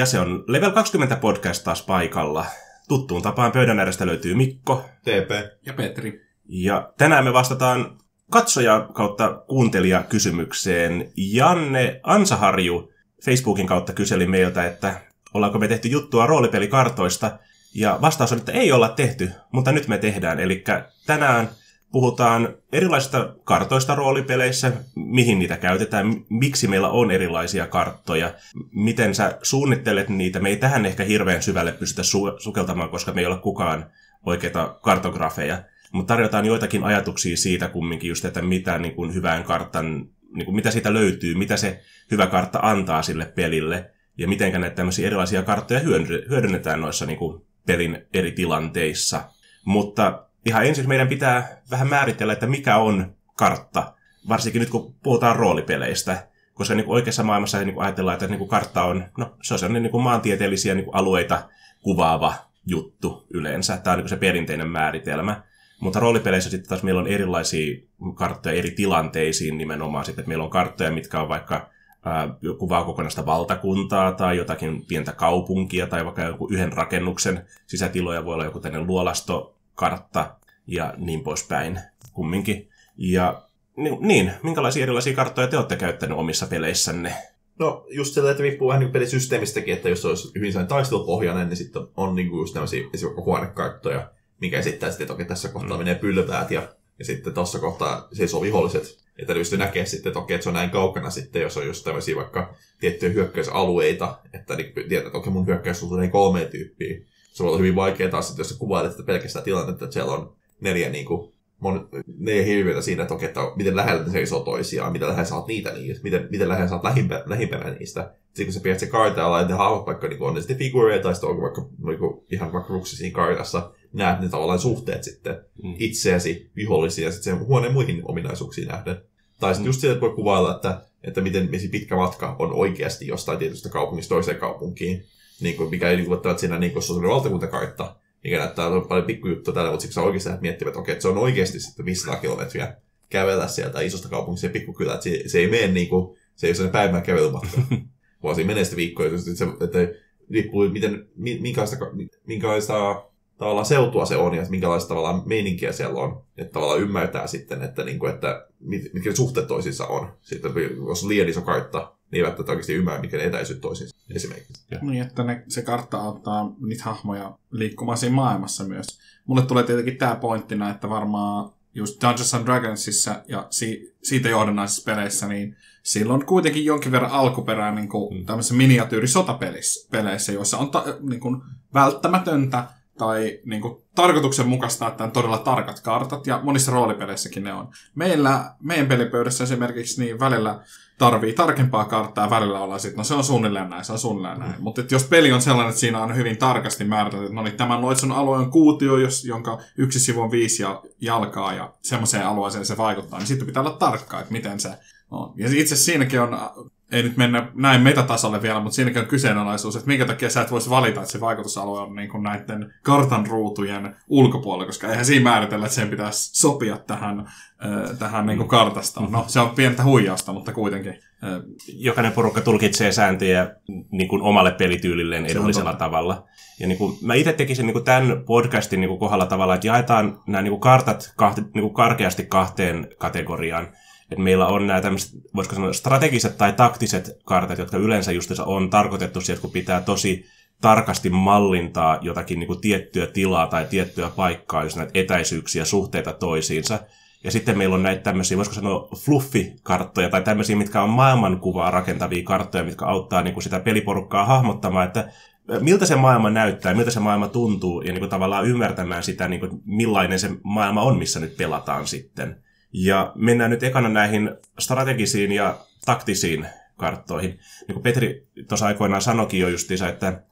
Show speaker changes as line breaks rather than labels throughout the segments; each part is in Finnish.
Ja se on Level 20 podcast taas paikalla. Tuttuun tapaan pöydän äärestä löytyy Mikko.
TP.
Ja Petri.
Ja tänään me vastataan katsoja kautta kuuntelija kysymykseen. Janne Ansaharju Facebookin kautta kyseli meiltä, että ollaanko me tehty juttua roolipelikartoista. Ja vastaus on, että ei olla tehty, mutta nyt me tehdään. Eli tänään puhutaan erilaisista kartoista roolipeleissä, mihin niitä käytetään, miksi meillä on erilaisia karttoja, miten sä suunnittelet niitä. Me ei tähän ehkä hirveän syvälle pystytä su- sukeltamaan, koska me ei ole kukaan oikeita kartografeja. Mutta tarjotaan joitakin ajatuksia siitä kumminkin just, että mitä niin kuin hyvään kartan, niin kuin mitä siitä löytyy, mitä se hyvä kartta antaa sille pelille, ja miten näitä tämmöisiä erilaisia karttoja hyödynnetään noissa niin kuin pelin eri tilanteissa. Mutta ihan ensin meidän pitää vähän määritellä, että mikä on kartta, varsinkin nyt kun puhutaan roolipeleistä. Koska niin kuin oikeassa maailmassa niin kuin ajatellaan, että niin kuin kartta on, no, se on sellainen niin kuin maantieteellisiä niin kuin alueita kuvaava juttu yleensä. Tämä on niin kuin se perinteinen määritelmä. Mutta roolipeleissä sitten taas meillä on erilaisia karttoja eri tilanteisiin nimenomaan. Sitten, että meillä on karttoja, mitkä on vaikka kuvaa kokonaista valtakuntaa tai jotakin pientä kaupunkia tai vaikka joku yhden rakennuksen sisätiloja voi olla joku tämmöinen luolastokartta ja niin poispäin kumminkin. Ja niin, minkälaisia erilaisia karttoja te olette käyttäneet omissa peleissänne?
No just sillä, että riippuu vähän niin pelisysteemistäkin, että jos se olisi hyvin sellainen taistelupohjainen, niin sitten on niin kuin just tämmöisiä esimerkiksi huonekarttoja, mikä esittää sitten, että okei, tässä kohtaa mm. menee pylväät ja, ja sitten tuossa kohtaa seisoo viholliset. Että pystyy näkemään sitten, että okei, että se on näin kaukana sitten, jos on just tämmöisiä vaikka tiettyjä hyökkäysalueita, että niin tiedät, että okei, mun hyökkäys on kolme tyyppiä. Se olla hyvin vaikeaa taas, että jos sä kuvailet että pelkästään tilannetta, että siellä on neljä niin kuin, mon, neljä hirviötä siinä, että, okei, että miten lähellä ne seisoo toisiaan, miten lähellä saat niitä niistä, miten, miten lähellä saat lähimpänä, lähimpänä niistä. Sitten kun sä pidät se karta ja laitat hahmot vaikka niin on ne sitten figuureja tai sitten onko vaikka niin kuin, ihan vaikka ruksi siinä kartassa, näet ne tavallaan suhteet sitten mm. itseäsi, vihollisia ja sitten sen huoneen muihin ominaisuuksiin nähden. Tai sitten mm. just sillä, että voi kuvailla, että, että miten pitkä matka on oikeasti jostain tietystä kaupungista toiseen kaupunkiin. Niin kuin, mikä ei niin kuin, siinä niin kuin, se on valtakuntakartta, mikä näyttää on paljon pikkujuttuja täällä, mutta siksi oikeasti miettivät, että okei, että se on oikeasti sitten 500 kilometriä kävellä sieltä isosta kaupungista ja pikkukylä, että se, se ei mene niin kuin, se ei ole sellainen päivän kävelymatka, vaan siinä menee sitten viikkoja, että, se, että riippuu, miten, minkälaista, minkälaista tavallaan seutua se on ja minkälaista tavallaan meininkiä siellä on. Että tavallaan ymmärtää sitten, että, niin kuin, että mit, mitkä ne suhteet toisissa on. Sitten jos on liian iso kartta, niin eivät oikeasti ymmärrä, mikä ne etäisyyt toisiinsa esimerkiksi.
Ja. Niin, että ne, se kartta auttaa niitä hahmoja liikkumaan siinä maailmassa myös. Mulle tulee tietenkin tämä pointtina, että varmaan just Dungeons and Dragonsissa ja si- siitä johdannaisissa peleissä, niin silloin on kuitenkin jonkin verran alkuperää niin kuin mm. tämmöisissä miniatyyrisotapeleissä, joissa on ta- niin kuin välttämätöntä tai niin kuin, tarkoituksenmukaista, että on todella tarkat kartat, ja monissa roolipeleissäkin ne on. Meillä, meidän pelipöydässä esimerkiksi, niin välillä tarvii tarkempaa karttaa, välillä ollaan sitten, no se on suunnilleen näin, se on suunnilleen näin. Mm. Mutta jos peli on sellainen, että siinä on hyvin tarkasti määritelty, että no niin, tämän Loitson alue on kuutio, jos, jonka yksi sivu on viisi jalkaa, ja semmoiseen alueeseen se vaikuttaa, niin sitten pitää olla tarkkaa, että miten se on. Ja itse siinäkin on ei nyt mennä näin metatasolle vielä, mutta siinäkin on kyseenalaisuus, että minkä takia sä et voisi valita, että se vaikutusalue on niin kuin näiden kartan ruutujen ulkopuolella, koska eihän siinä määritellä, että sen pitäisi sopia tähän, äh, tähän niin kuin mm. kartastoon. No, se on pientä huijausta, mutta kuitenkin. Äh,
Jokainen porukka tulkitsee sääntöjä niin kuin omalle pelityylilleen edullisella tavalla. Ja niin kuin, mä itse tekisin niin kuin tämän podcastin niin kuin kohdalla tavalla, että jaetaan nämä niin kuin kartat kahti, niin kuin karkeasti kahteen kategoriaan että meillä on nämä tämmöiset, voisiko sanoa, strategiset tai taktiset kartat, jotka yleensä just on tarkoitettu siihen, kun pitää tosi tarkasti mallintaa jotakin niin kuin tiettyä tilaa tai tiettyä paikkaa, jos näitä etäisyyksiä, suhteita toisiinsa. Ja sitten meillä on näitä tämmöisiä, voisiko sanoa, fluffikarttoja tai tämmöisiä, mitkä on maailmankuvaa rakentavia karttoja, mitkä auttaa niin kuin sitä peliporukkaa hahmottamaan, että miltä se maailma näyttää, miltä se maailma tuntuu ja niin kuin tavallaan ymmärtämään sitä, niin kuin, millainen se maailma on, missä nyt pelataan sitten. Ja mennään nyt ekana näihin strategisiin ja taktisiin karttoihin. Niin kuin Petri tuossa aikoinaan sanoikin jo justiinsa, että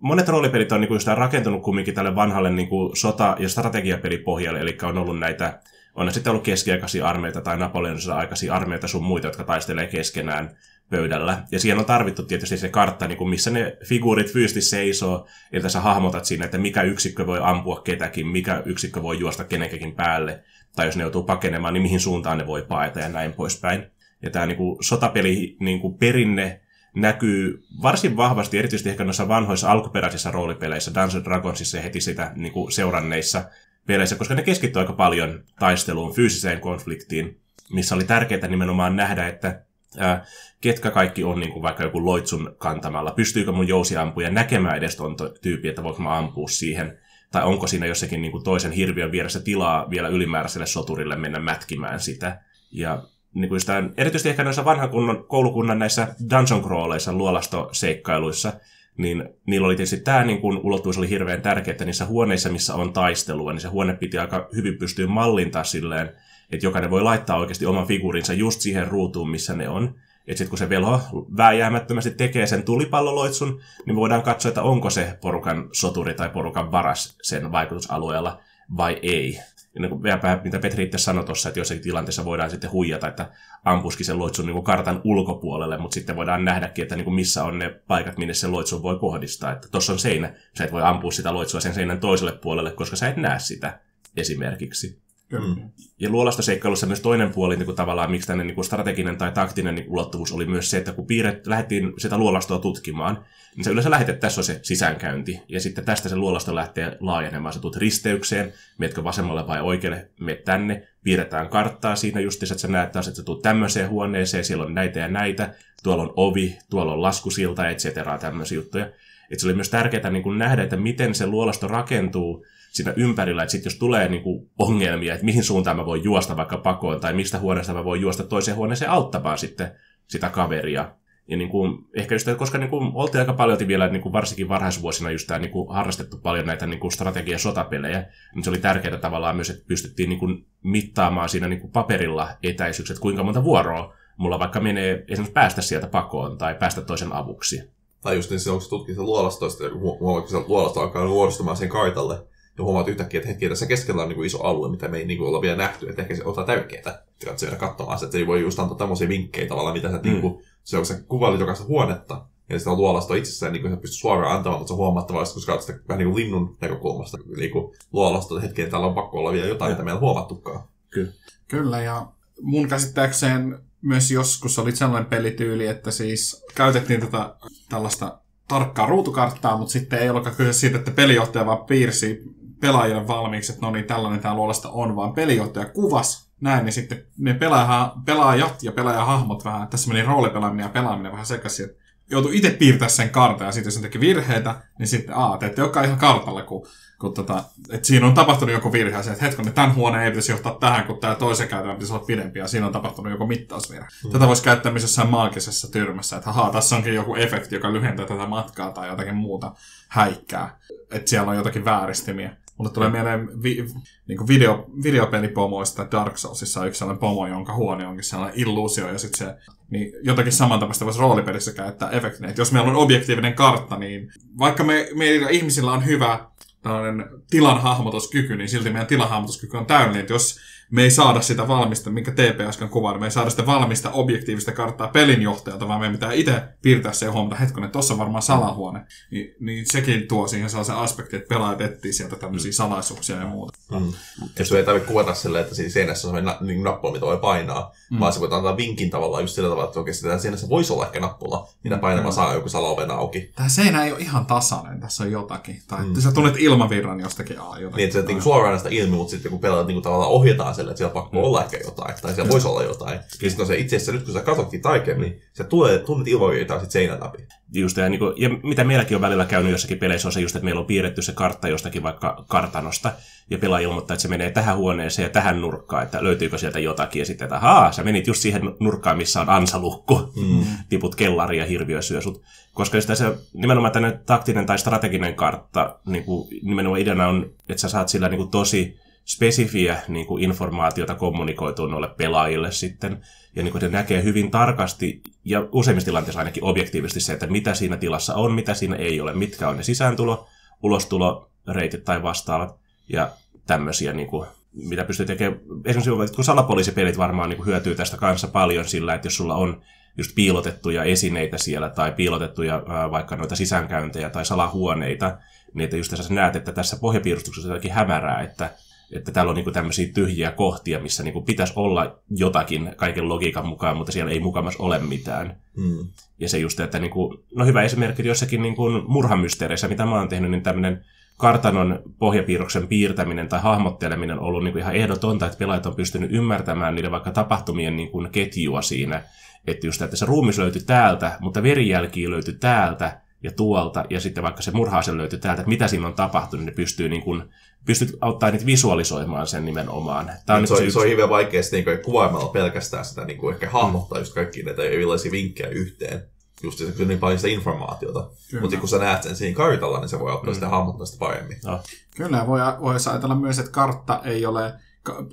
monet roolipelit on niin kuin rakentunut kumminkin tälle vanhalle niin kuin sota- ja strategiapelipohjalle, eli on ollut näitä, on ne sitten ollut keskiaikaisia armeita tai Napoleonissa aikaisia armeita sun muita, jotka taistelee keskenään pöydällä. Ja siihen on tarvittu tietysti se kartta, niin kuin missä ne figuurit fyysisesti seisoo, että sä hahmotat siinä, että mikä yksikkö voi ampua ketäkin, mikä yksikkö voi juosta kenenkäkin päälle tai jos ne joutuu pakenemaan, niin mihin suuntaan ne voi paeta ja näin poispäin. Ja tämä niin kuin, sotapeli niin kuin perinne, näkyy varsin vahvasti, erityisesti ehkä noissa vanhoissa alkuperäisissä roolipeleissä, Dungeons Dragonsissa ja heti sitä niin kuin seuranneissa peleissä, koska ne keskittyy aika paljon taisteluun, fyysiseen konfliktiin, missä oli tärkeää nimenomaan nähdä, että ää, ketkä kaikki on niin kuin vaikka joku loitsun kantamalla, pystyykö mun jousiampuja näkemään edes tuon tyyppi, että voinko mä ampua siihen, tai onko siinä jossakin niin kuin toisen hirviön vieressä tilaa vielä ylimääräiselle soturille mennä mätkimään sitä. Ja niin kuin sitä, erityisesti ehkä noissa vanhan kunnon, koulukunnan näissä dungeon crawleissa, luolastoseikkailuissa, niin niillä oli tietysti tämä niin kuin, ulottuvuus oli hirveän tärkeä, että niissä huoneissa, missä on taistelua, niin se huone piti aika hyvin pystyä mallintaa silleen, että jokainen voi laittaa oikeasti oman figuurinsa just siihen ruutuun, missä ne on. Että sitten kun se velho vääjäämättömästi tekee sen tulipalloloitsun, niin voidaan katsoa, että onko se porukan soturi tai porukan varas sen vaikutusalueella vai ei. Ja niin kuin mitä Petri itse sanoi tuossa, että jossakin tilanteessa voidaan sitten huijata, että ampuskin sen loitsun niin kartan ulkopuolelle, mutta sitten voidaan nähdäkin, että niin kuin missä on ne paikat, minne se loitsun voi kohdistaa. Että tuossa on seinä, sä et voi ampua sitä loitsua sen seinän toiselle puolelle, koska sä et näe sitä esimerkiksi.
Kyllä.
Ja luolastaseikkailussa myös toinen puoli, niin kuin tavallaan miksi tämmöinen niin strateginen tai taktinen niin ulottuvuus oli myös se, että kun piirret, lähdettiin sitä luolastoa tutkimaan, niin se yleensä lähdet, että tässä on se sisäänkäynti. Ja sitten tästä se luolasto lähtee laajenemaan. Sä tulet risteykseen, meetkö vasemmalle vai oikealle, me tänne, piirretään karttaa siinä justiinsa, että sä näet taas, että sä tulet tämmöiseen huoneeseen, siellä on näitä ja näitä, tuolla on ovi, tuolla on laskusilta, et cetera, tämmöisiä juttuja. Et se oli myös tärkeää niin kuin nähdä, että miten se luolasto rakentuu siinä ympärillä, että sitten jos tulee niin kuin ongelmia, että mihin suuntaan mä voin juosta vaikka pakoon, tai mistä huoneesta mä voin juosta toiseen huoneeseen auttamaan sitten sitä kaveria. Ja niin kuin, ehkä just, koska niin kuin, oltiin aika paljon vielä niin kuin varsinkin varhaisvuosina just tämä, niin kuin, harrastettu paljon näitä niin kuin strategia- sotapelejä, niin se oli tärkeää tavallaan myös, että pystyttiin niin kuin, mittaamaan siinä niin kuin paperilla etäisyykset, kuinka monta vuoroa mulla vaikka menee esimerkiksi päästä sieltä pakoon tai päästä toisen avuksi.
Tai just niin kun tutkii sen luolastoista, ja kun se luolasto alkaa muodostumaan sen kartalle, ja huomaat yhtäkkiä, että hetki, tässä keskellä on niin kuin iso alue, mitä me ei niin kuin olla vielä nähty, että ehkä se ottaa täykeitä katsoja katsomaan, että se ei voi just antaa tämmöisiä vinkkejä tavallaan, mitä sä, mm. niin kuin, se on se kuvailit jokaista huonetta, ja sitä luolasta itsessään niin kuin se pystyy suoraan antamaan, mutta se on huomattavaa, kun sä sitä vähän niin kuin linnun näkökulmasta niin kuin luolasta, että hetki, täällä on pakko olla vielä jotain, mitä meillä on huomattukaan.
Kyllä.
Kyllä, ja mun käsittääkseen myös joskus oli sellainen pelityyli, että siis käytettiin tätä tällaista tarkkaa ruutukarttaa, mutta sitten ei ollutkaan kyse siitä, että pelijohtaja vaan piirsi pelaajille valmiiksi, että no niin, tällainen tämä luolasta on, vaan pelijohtaja kuvas näin, niin sitten ne pelaaja, pelaajat ja pelaajahahmot vähän, tässä meni roolipelaaminen ja pelaaminen vähän sekaisin, että joutui itse piirtämään sen kartan ja sitten jos teki virheitä, niin sitten, aa, te ette olekaan ihan kartalla, kun, kun tota, että siinä on tapahtunut joku virhe, se, että hetkonen, tämän huoneen ei pitäisi johtaa tähän, kun tämä toisen käytävä pitäisi olla pidempi, ja siinä on tapahtunut joku mittausvirhe. Mm. Tätä voisi käyttää myös jossain maagisessa tyrmässä, että ahaa, tässä onkin joku efekti, joka lyhentää tätä matkaa tai jotakin muuta häikkää, että siellä on jotakin vääristimiä. Mulle tulee mieleen vi, niin kuin video, videopelipomoista Dark Soulsissa on yksi sellainen pomo, jonka huone onkin sellainen illuusio, ja sitten se niin jotakin samantapaista voisi roolipelissä käyttää efektinä. Jos meillä on objektiivinen kartta, niin vaikka me, meillä ihmisillä on hyvä tällainen tilanhahmotuskyky, niin silti meidän tilanhahmotuskyky on täydellinen. Että jos me ei saada sitä valmista, minkä TP äsken kuvaa, me ei saada sitä valmista objektiivista karttaa pelinjohtajalta, vaan meidän pitää itse piirtää se ja huomata, hetkonen, että tuossa on varmaan salahuone. Ni, niin sekin tuo siihen sellaisen aspektin, että pelaajat etsii sieltä tämmöisiä mm. salaisuuksia ja muuta.
Mm. Jos ei tarvitse kuvata silleen, että siinä seinässä on na- niin nappula, mitä voi painaa, mm. vaan se voi antaa vinkin tavallaan just sillä tavalla, että oikeasti tässä seinässä voisi olla ehkä nappula, mitä painamaan mm. saa joku salaoven auki.
Tämä seinä ei ole ihan tasainen, tässä on jotakin. Tai mm. sä tunnet ilmavirran jostakin. Aa, jotakin.
Niin, että se niin suoraan sitä ilmi, mutta sitten kun pelaat niin tavallaan ohjataan sille, että siellä pakko mm. olla ehkä jotain, tai siellä voisi olla jotain. Ja sitten se itse asiassa nyt kun sä katsotkin tarkemmin, niin se tulee, tunnet ilmavirtaa sitten seinän läpi.
Just, ja, niin kuin, ja mitä meilläkin on välillä käynyt jossakin peleissä on se just, että meillä on piirretty se kartta jostakin vaikka kartanosta, ja pelaaja ilmoittaa, että se menee tähän huoneeseen ja tähän nurkkaan, että löytyykö sieltä jotakin, ja sitten, että haa, sä menit just siihen nurkkaan, missä on ansalukko, mm. tiput kellari ja hirviö syö sut. Koska sitä se nimenomaan tänne taktinen tai strateginen kartta, niin kuin, nimenomaan ideana on, että sä saat sillä niin kuin, tosi spesifiä niin kuin informaatiota kommunikoitua noille pelaajille sitten. Ja niin kuin ne näkee hyvin tarkasti, ja useimmissa tilanteissa ainakin objektiivisesti se, että mitä siinä tilassa on, mitä siinä ei ole, mitkä on ne sisääntulo, ulostulo, reitit tai vastaavat, ja tämmöisiä, niin kuin, mitä pystyy tekemään. Esimerkiksi kun salapoliisipelit varmaan niin kuin hyötyy tästä kanssa paljon sillä, että jos sulla on just piilotettuja esineitä siellä tai piilotettuja ää, vaikka noita sisäänkäyntejä tai salahuoneita, niin että just tässä näet, että tässä pohjapiirustuksessa on jotakin hämärää, että Että täällä on niin kuin tämmöisiä tyhjiä kohtia, missä niin kuin pitäisi olla jotakin kaiken logiikan mukaan, mutta siellä ei mukamas ole mitään.
Mm.
Ja se just, että niin kuin, no hyvä esimerkki jossakin niin kuin murhamysteereissä, mitä mä oon tehnyt, niin tämmöinen kartanon pohjapiirroksen piirtäminen tai hahmotteleminen on ollut niin kuin ihan ehdotonta, että pelaajat on pystynyt ymmärtämään niiden vaikka tapahtumien niin kuin ketjua siinä. Että just, että se ruumis löytyi täältä, mutta verijälkiä löytyi täältä ja tuolta, ja sitten vaikka se murhaase löytyi täältä, että mitä siinä on tapahtunut, niin ne pystyy niin kuin, pystyt auttaa niitä visualisoimaan sen nimenomaan. Tämä
on,
niin
se, on,
yksi-
se on hirveän vaikea niin kuvaamalla pelkästään sitä niin kuin ehkä hahmottaa just kaikki näitä erilaisia vinkkejä yhteen. Just se, kun on niin paljon sitä informaatiota.
Kyllä.
Mutta kun sä näet sen siinä kartalla, niin se voi auttaa sitä hahmottaa sitä paremmin.
no,
Kyllä, voi, voisi ajatella myös, että kartta ei ole,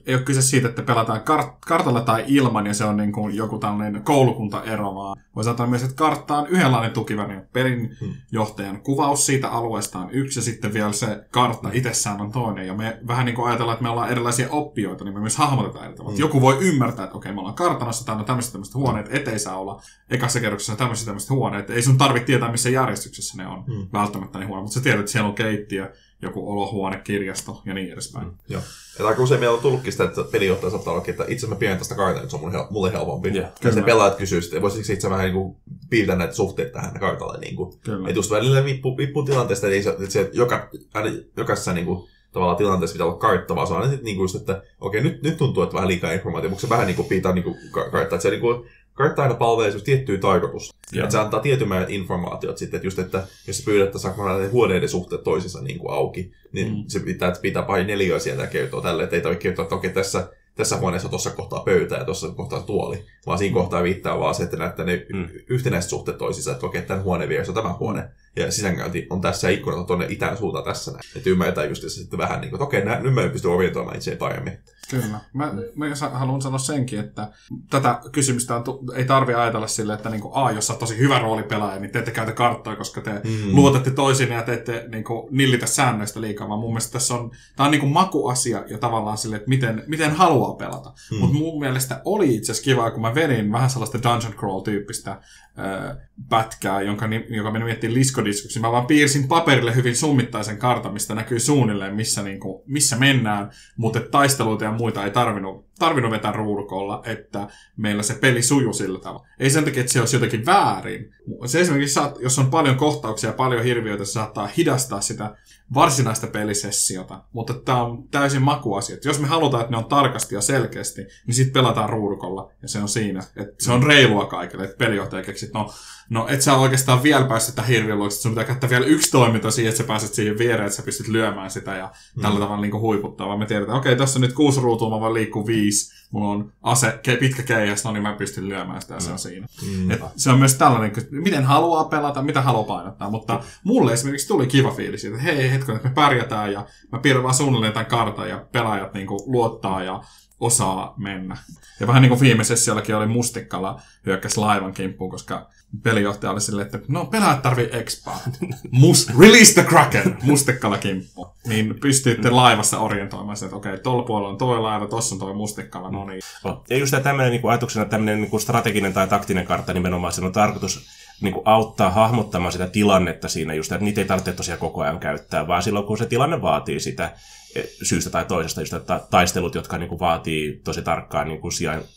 ei ole kyse siitä, että pelataan kart, kartalla tai ilman, ja se on niin kuin joku tällainen koulukuntaero, vaan voisi ajatella myös, että kartta on yhdenlainen tukiväline. Pelin
Hmm.
johtajan kuvaus siitä alueesta on yksi, ja sitten vielä se kartta itsessään on toinen. Ja me vähän niin kuin ajatellaan, että me ollaan erilaisia oppijoita, niin me myös hahmotetaan eri tavalla.
Hmm.
Joku voi ymmärtää, että okei, me ollaan kartanossa, täällä on tämmöiset tämmöiset huoneet, ettei saa olla ekassa kerroksessa tämmöiset tämmöiset huoneet. Ei sun tarvitse tietää, missä järjestyksessä ne on
Hmm.
välttämättä ne huoneet, mutta sä tiedät, että siellä on keittiö, joku olohuone, kirjasto ja niin edespäin.
Joo. Ja aika usein meillä on tullutkin sitä, että pelijohtaja saattaa olla, että itse mä pidän tästä kartan, että se on mulle, hel- mulle helpompi.
Joo,
ja sitten pelaajat kysyy, että voisitko itse vähän niin kuin piirtää näitä suhteita tähän kartalle. Niin kuin.
Kyllä.
Että just välillä riippuu, riippuu tilanteesta, että, ei se, että se joka, aina jokaisessa niin kuin, tavallaan tilanteessa pitää olla kartta, vaan se on aina sitten niin kuin just, että okei, nyt, nyt tuntuu, että vähän liikaa informaatiota, mutta se vähän niin kuin pitää niin kuin ka- karttaa, että se niin kartta aina palvelee semmoista tiettyä tarkoitusta. Että se antaa tietyn määrän informaatiota sitten, että just, että jos sä pyydät, että saako näiden huoneiden suhteet toisensa niin kuin auki, niin
Mm.
mm. se pitää, että pitää pari neliöä sieltä ja kertoo tälle, että ei tarvitse kertoa, että okei, tässä, tässä huoneessa tuossa kohtaa pöytä ja tuossa kohtaa tuoli, vaan siinä kohtaa viittaa vaan se, että näyttää ne
Mm.
mm. yhtenäiset suhteet toisissa, että okei, tämän huoneen vieressä on tämä huone, ja sisäänkäynti on tässä, ja ikkunat on tuonne itään suuntaan tässä näin. Että ymmärretään just se sitten vähän niin kuin, että okei, nää, nyt mä pystyn orientoimaan itseäni paremmin.
Kyllä. Mä, mä haluan sanoa senkin, että tätä kysymystä on ei tarvi ajatella sille, että niinku, A, jos sä tosi hyvä roolipelaaja, niin te ette käytä karttaa, koska te
Mm.
luotatte toisiin ja te ette niinku, nillitä säännöistä liikaa, vaan mun mielestä tässä on, tää on niinku makuasia ja tavallaan sille, että miten, miten haluaa pelata.
Mm.
Mutta mun mielestä oli itse asiassa kiva, kun mä vedin vähän sellaista dungeon crawl-tyyppistä ö, pätkää, jonka, joka meni miettiin liskodiskoksi. Mä vaan piirsin paperille hyvin summittaisen kartan, mistä näkyy suunnilleen, missä, niinku, missä mennään, mutta taisteluita ja muita ei tarvinnut, tarvinnut vetää ruudukolla, että meillä se peli sujuu sillä tavalla. Ei sen takia, että se olisi jotenkin väärin. Se esimerkiksi, jos on paljon kohtauksia ja paljon hirviöitä, se saattaa hidastaa sitä varsinaista pelisessiota, mutta tämä on täysin makuasia. Jos me halutaan, että ne on tarkasti ja selkeästi, niin sitten pelataan ruudukolla ja se on siinä. Et se on reilua kaikille, että pelijohtaja keksi, että no, no et sä oikeastaan vielä päässyt sitä hirviön luokse, että sun pitää käyttää vielä yksi toiminto siihen, että sä pääset siihen viereen, että sä pystyt lyömään sitä ja mm. tällä tavalla niin huiputtaa, vaan me tiedetään, okei, tässä on nyt kuusi ruutua, mä voin liikkua viisi, mulla on ase, pitkä keihäs, no niin mä pystyn lyömään sitä ja se on siinä.
Mm.
Et se on myös tällainen, että miten haluaa pelata, mitä haluaa painottaa, mutta mulle esimerkiksi tuli kiva fiilis että hei hetken, että me pärjätään ja mä piirrän vaan suunnilleen tämän kartan ja pelaajat niinku luottaa ja osaa mennä. Ja vähän niin kuin viime sessiollakin oli mustikkalla hyökkäs laivan kimppuun, koska pelijohtaja oli silleen, että no pelaajat tarvii expaa. Mus, release the Kraken! Mustikkalla kimppuun. Niin pystyitte laivassa orientoimaan sen, että okei, tuolla puolella on toi laiva, tossa on toi mustikkalla, no niin.
No, Ja just tämmöinen niin ajatuksena tämmöinen niin strateginen tai taktinen kartta nimenomaan, sen on tarkoitus niin kuin auttaa hahmottamaan sitä tilannetta siinä just, että niitä ei tarvitse tosiaan koko ajan käyttää, vaan silloin kun se tilanne vaatii sitä eh, syystä tai toisesta, just että taistelut, jotka niin kuin vaatii tosi tarkkaa niin kuin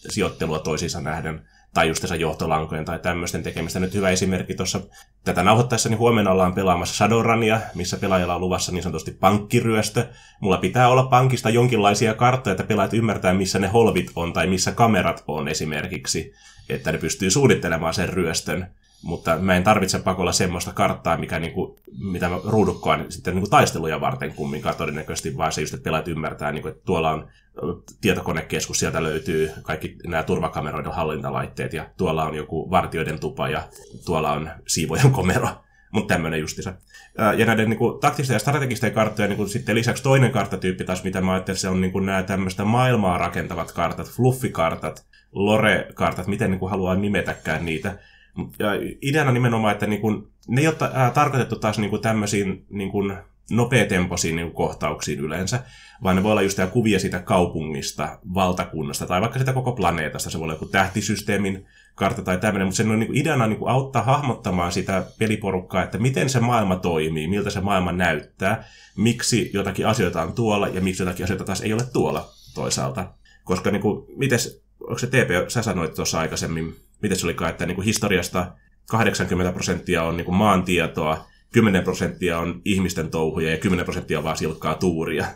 sijoittelua toisiinsa nähden, tai just tässä johtolankojen tai tämmöisten tekemistä. Nyt hyvä esimerkki tuossa tätä nauhoittaessa, niin huomenna ollaan pelaamassa Shadowrunia, missä pelaajalla on luvassa niin sanotusti pankkiryöstö. Mulla pitää olla pankista jonkinlaisia karttoja, että pelaajat ymmärtää, missä ne holvit on tai missä kamerat on esimerkiksi, että ne pystyy suunnittelemaan sen ryöstön. Mutta mä en tarvitse pakolla semmoista karttaa, mikä niinku, mitä mä ruudukkoan sitten niinku taisteluja varten kumminkaan todennäköisesti, vaan se just, että pelaajat ymmärtää, niinku, että tuolla on tietokonekeskus, sieltä löytyy kaikki nämä turvakameroiden hallintalaitteet, ja tuolla on joku vartioiden tupa, ja tuolla on siivojan komero. Mutta tämmöinen justiinsa. Ja näiden niin kuin, taktisten ja strategisten karttojen niin kuin, sitten lisäksi toinen karttatyyppi taas, mitä mä ajattelin, se on niin kuin, nämä tämmöistä maailmaa rakentavat kartat, fluffikartat, lore-kartat, miten niin kuin, haluaa nimetäkään niitä. Ja ideana nimenomaan, että niin kuin, ne ei ole ää, tarkoitettu taas niin kuin, tämmöisiin niin kuin, nopeatempoisiin niin kohtauksiin yleensä, vaan ne voi olla just kuvia siitä kaupungista, valtakunnasta tai vaikka sitä koko planeetasta. Se voi olla joku tähtisysteemin kartta tai tämmöinen, mutta sen on niin ideana niin auttaa hahmottamaan sitä peliporukkaa, että miten se maailma toimii, miltä se maailma näyttää, miksi jotakin asioita on tuolla ja miksi jotakin asioita taas ei ole tuolla toisaalta. Koska niin kuin, mites, onko se TP, sä sanoit tuossa aikaisemmin, miten se olikaan, että niin kuin historiasta 80 prosenttia on niin kuin maantietoa, 10 prosenttia on ihmisten touhuja ja 10 prosenttia on vaan silkkaa tuuria.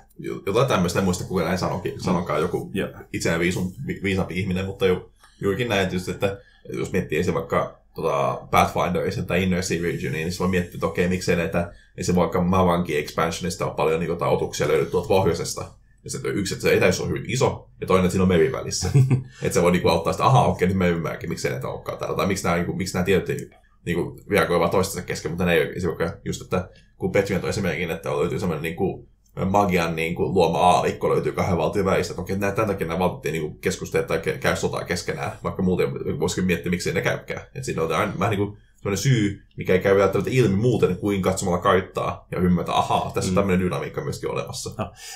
Jotain tämmöistä, en muista kuka näin sanokin, sanokaa joku
Ja,
itseään viisun, vi- viisaampi ihminen, mutta ju, juurikin näin tietysti, että jos miettii ensin vaikka tota Pathfinderissa tai Inner Sea Regionia, niin se voi miettiä, että okei, miksei näitä, niin se vaikka Mavankin expansionista on paljon niin otuksia löydetty tuolta pohjoisesta. Ja se yksi, että se etäisyys on hyvin iso, ja toinen, että siinä on meri välissä. että se voi niinku auttaa sitä, ahaa, okei, nyt mä ymmärränkin, miksei näitä olekaan täällä. Tai miksi nämä, niinku, miksi nämä tiedot ei niinku, reagoi toistensa kesken, mutta ne ei ole just, että kun Petri toi esimerkin, että löytyy semmoinen niinku, magian niin kuin, luoma aalikko löytyy kahden valtion välistä. Okei, näin, tämän takia nämä valtiot niin keskustele tai käy sotaa keskenään, vaikka muuten voisikin miettiä, miksi ne käykään. Et siinä on aina vähän niin kuin sellainen syy, mikä ei käy välttämättä ilmi muuten kuin katsomalla karttaa ja ymmärtää, ahaa, tässä on
Mm.
tämmöinen dynamiikka myöskin olemassa.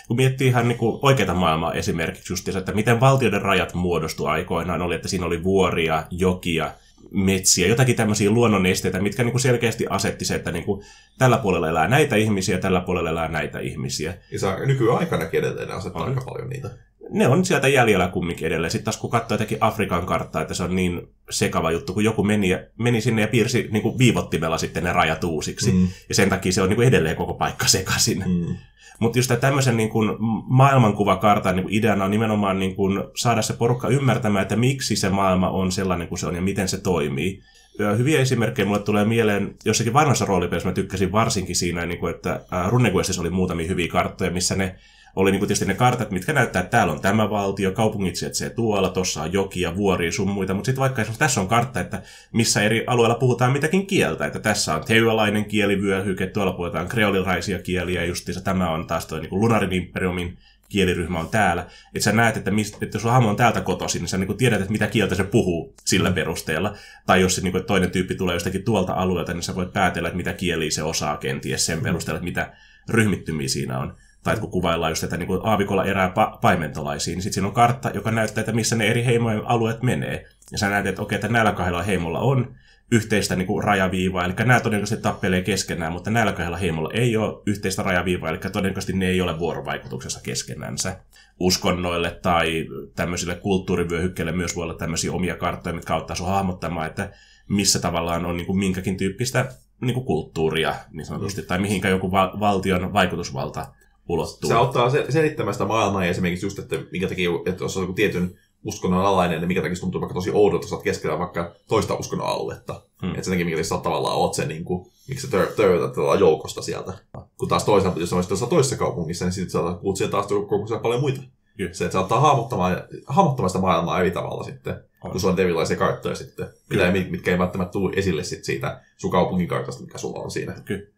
kun miettii ihan niin oikeita maailmaa esimerkiksi just, että miten valtioiden rajat muodostui aikoinaan, oli, että siinä oli vuoria, jokia, metsiä, jotakin tämmöisiä luonnonesteitä, mitkä niin kuin selkeästi asetti se, että niin kuin tällä puolella elää näitä ihmisiä, tällä puolella elää näitä ihmisiä.
Ja on nykyaikanakin edelleen asettaa
On.
aika paljon niitä.
Ne on sieltä jäljellä kumminkin edelleen. Sitten taas kun katsoo jotenkin Afrikan karttaa, että se on niin sekava juttu, kun joku meni, ja, meni sinne ja piirsi niin kuin viivottimella sitten ne rajat uusiksi. Mm. Ja sen takia se on niin kuin edelleen koko paikka sekaisin.
Mm.
Mutta just tämmöisen niin kuin maailmankuvakartan niin kuin ideana on nimenomaan niin kuin saada se porukka ymmärtämään, että miksi se maailma on sellainen kuin se on ja miten se toimii. Ja hyviä esimerkkejä mulle tulee mieleen, jossakin vanhassa roolipelissä mä tykkäsin varsinkin siinä, niin kuin, että Runequestissa oli muutamia hyviä karttoja, missä ne oli niin kuin tietysti ne kartat, mitkä näyttää, että täällä on tämä valtio, kaupungit sijaitsee tuolla, tuossa on jokia, vuoria sun muita, mutta sitten vaikka esimerkiksi tässä on kartta, että missä eri alueilla puhutaan mitäkin kieltä, että tässä on teualainen kielivyöhyke, tuolla puhutaan kreolilaisia kieliä, ja justiinsa tämä on taas tuo niin kuin Lunarin imperiumin kieliryhmä on täällä. Että sä näet, että, mist, että jos sun hahmo on täältä kotoisin, niin sä niin tiedät, että mitä kieltä se puhuu sillä perusteella. Tai jos se, niin kuin, toinen tyyppi tulee jostakin tuolta alueelta, niin sä voit päätellä, että mitä kieliä se osaa kenties sen perusteella, että mitä ryhmittymiä siinä on. Tai kun kuvaillaan just, että niin kuin aavikolla erää pa- paimentolaisia, niin sitten siinä on kartta, joka näyttää, että missä ne eri heimojen alueet menee. Ja sä näet, että okei, että näillä kahdella heimolla on yhteistä niin kuin rajaviivaa, eli nämä todennäköisesti tappelee keskenään, mutta näillä kahdella heimolla ei ole yhteistä rajaviivaa, eli todennäköisesti ne ei ole vuorovaikutuksessa keskenänsä. Uskonnoille tai tämmöisille kulttuurivyöhykkeille myös voi olla tämmöisiä omia karttoja, mitkä auttaa sun hahmottamaan, että missä tavallaan on niin kuin minkäkin tyyppistä niin kuin kulttuuria, niin sanotusti, tai mihinkä joku va- valtion vaikutusvalta ulottuu.
Se auttaa sel- selittämään sitä maailmaa ja esimerkiksi just, että minkä takia, että jos on joku tietyn uskonnon alainen, niin mikä takia tuntuu vaikka tosi oudolta, oot keskellä vaikka toista uskonnon aluetta.
Hmm.
Että sen takia, sä tavallaan oot se, niin kuin, miksi sä tör- törötät tavallaan joukosta sieltä. Kun taas toisaalta, jos sä olisit tuossa toisessa kaupungissa, niin sitten sä kuulut siellä taas koko paljon muita.
Kyllä.
Se, että sä ottaa hahmottamaan, hahmottamaan sitä maailmaa eri tavalla sitten,
On.
kun sulla on erilaisia karttoja sitten,
Kyllä.
mitä, mitkä ei välttämättä tule esille sit siitä sun kaupungin kartasta, mikä sulla on siinä.
E-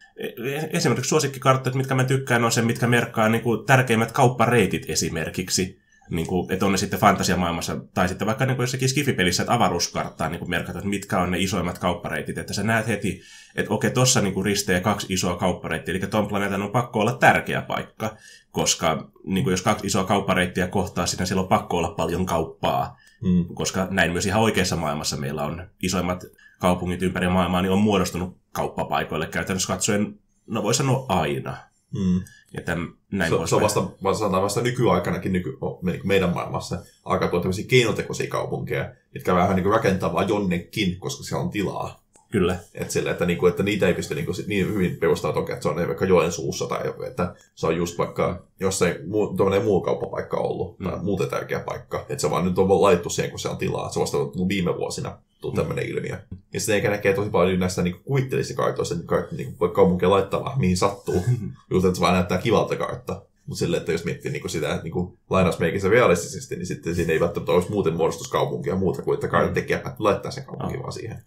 Esimerkiksi suosikkikarttoja, mitkä mä tykkään, on se, mitkä merkkaa niin kuin, tärkeimmät kauppareitit esimerkiksi. Niin kuin, että on ne sitten fantasiamaailmassa, tai sitten vaikka niin kuin jossakin skifipelissä, että avaruuskarttaa niin kuin merkata, että mitkä on ne isoimmat kauppareitit. Että sä näet heti, että okei, tossa niin risteää kaksi isoa kauppareittiä, eli ton planeetan on pakko olla tärkeä paikka, koska niin kuin jos kaksi isoa kauppareittiä kohtaa siinä, siellä on pakko olla paljon kauppaa
Mm.
koska näin myös ihan oikeassa maailmassa meillä on isoimmat kaupungit ympäri maailmaa, niin on muodostunut kauppapaikoille käytännössä katsoen, no voi sanoa aina.
Mm.
Ja täm, näin
Se, se on vasta, vasta, sanotaan vasta nykyaikanakin nyky, meidän maailmassa alkaa tulla tämmöisiä keinotekoisia kaupunkeja, mitkä vähän niin kuin rakentaa vaan jonnekin, koska siellä on tilaa.
Kyllä,
Et sille, että, niinku, että niitä ei pysty niinku, niin hyvin perustaa toki, että se on vaikka Joensuussa tai että se on just vaikka jossain muu, muu kauppapaikka ollut tai
Mm.
muuten tärkeä paikka. Että se vaan nyt on vaan laitettu siihen, kun se on tilaa. Se vasta on viime vuosina tullut
Mm.
tämmöinen ilmiö. Ja sitten eikä näkee tosi paljon näistä niinku, kuvitteellisista kartoista, että niinku, voi kaupunkia laittaa vaan mihin sattuu. Just, että se vaan näyttää kivalta kartta. Mutta silleen, että jos miettii niinku sitä että niinku, lainausmeikissä realistisesti, niin sitten siinä ei välttämättä olisi muuten muodostuskaupunkia muuta kuin, että kartan tekijä päättää laittaa sen kaupunkin
Ah.
vaan siihen.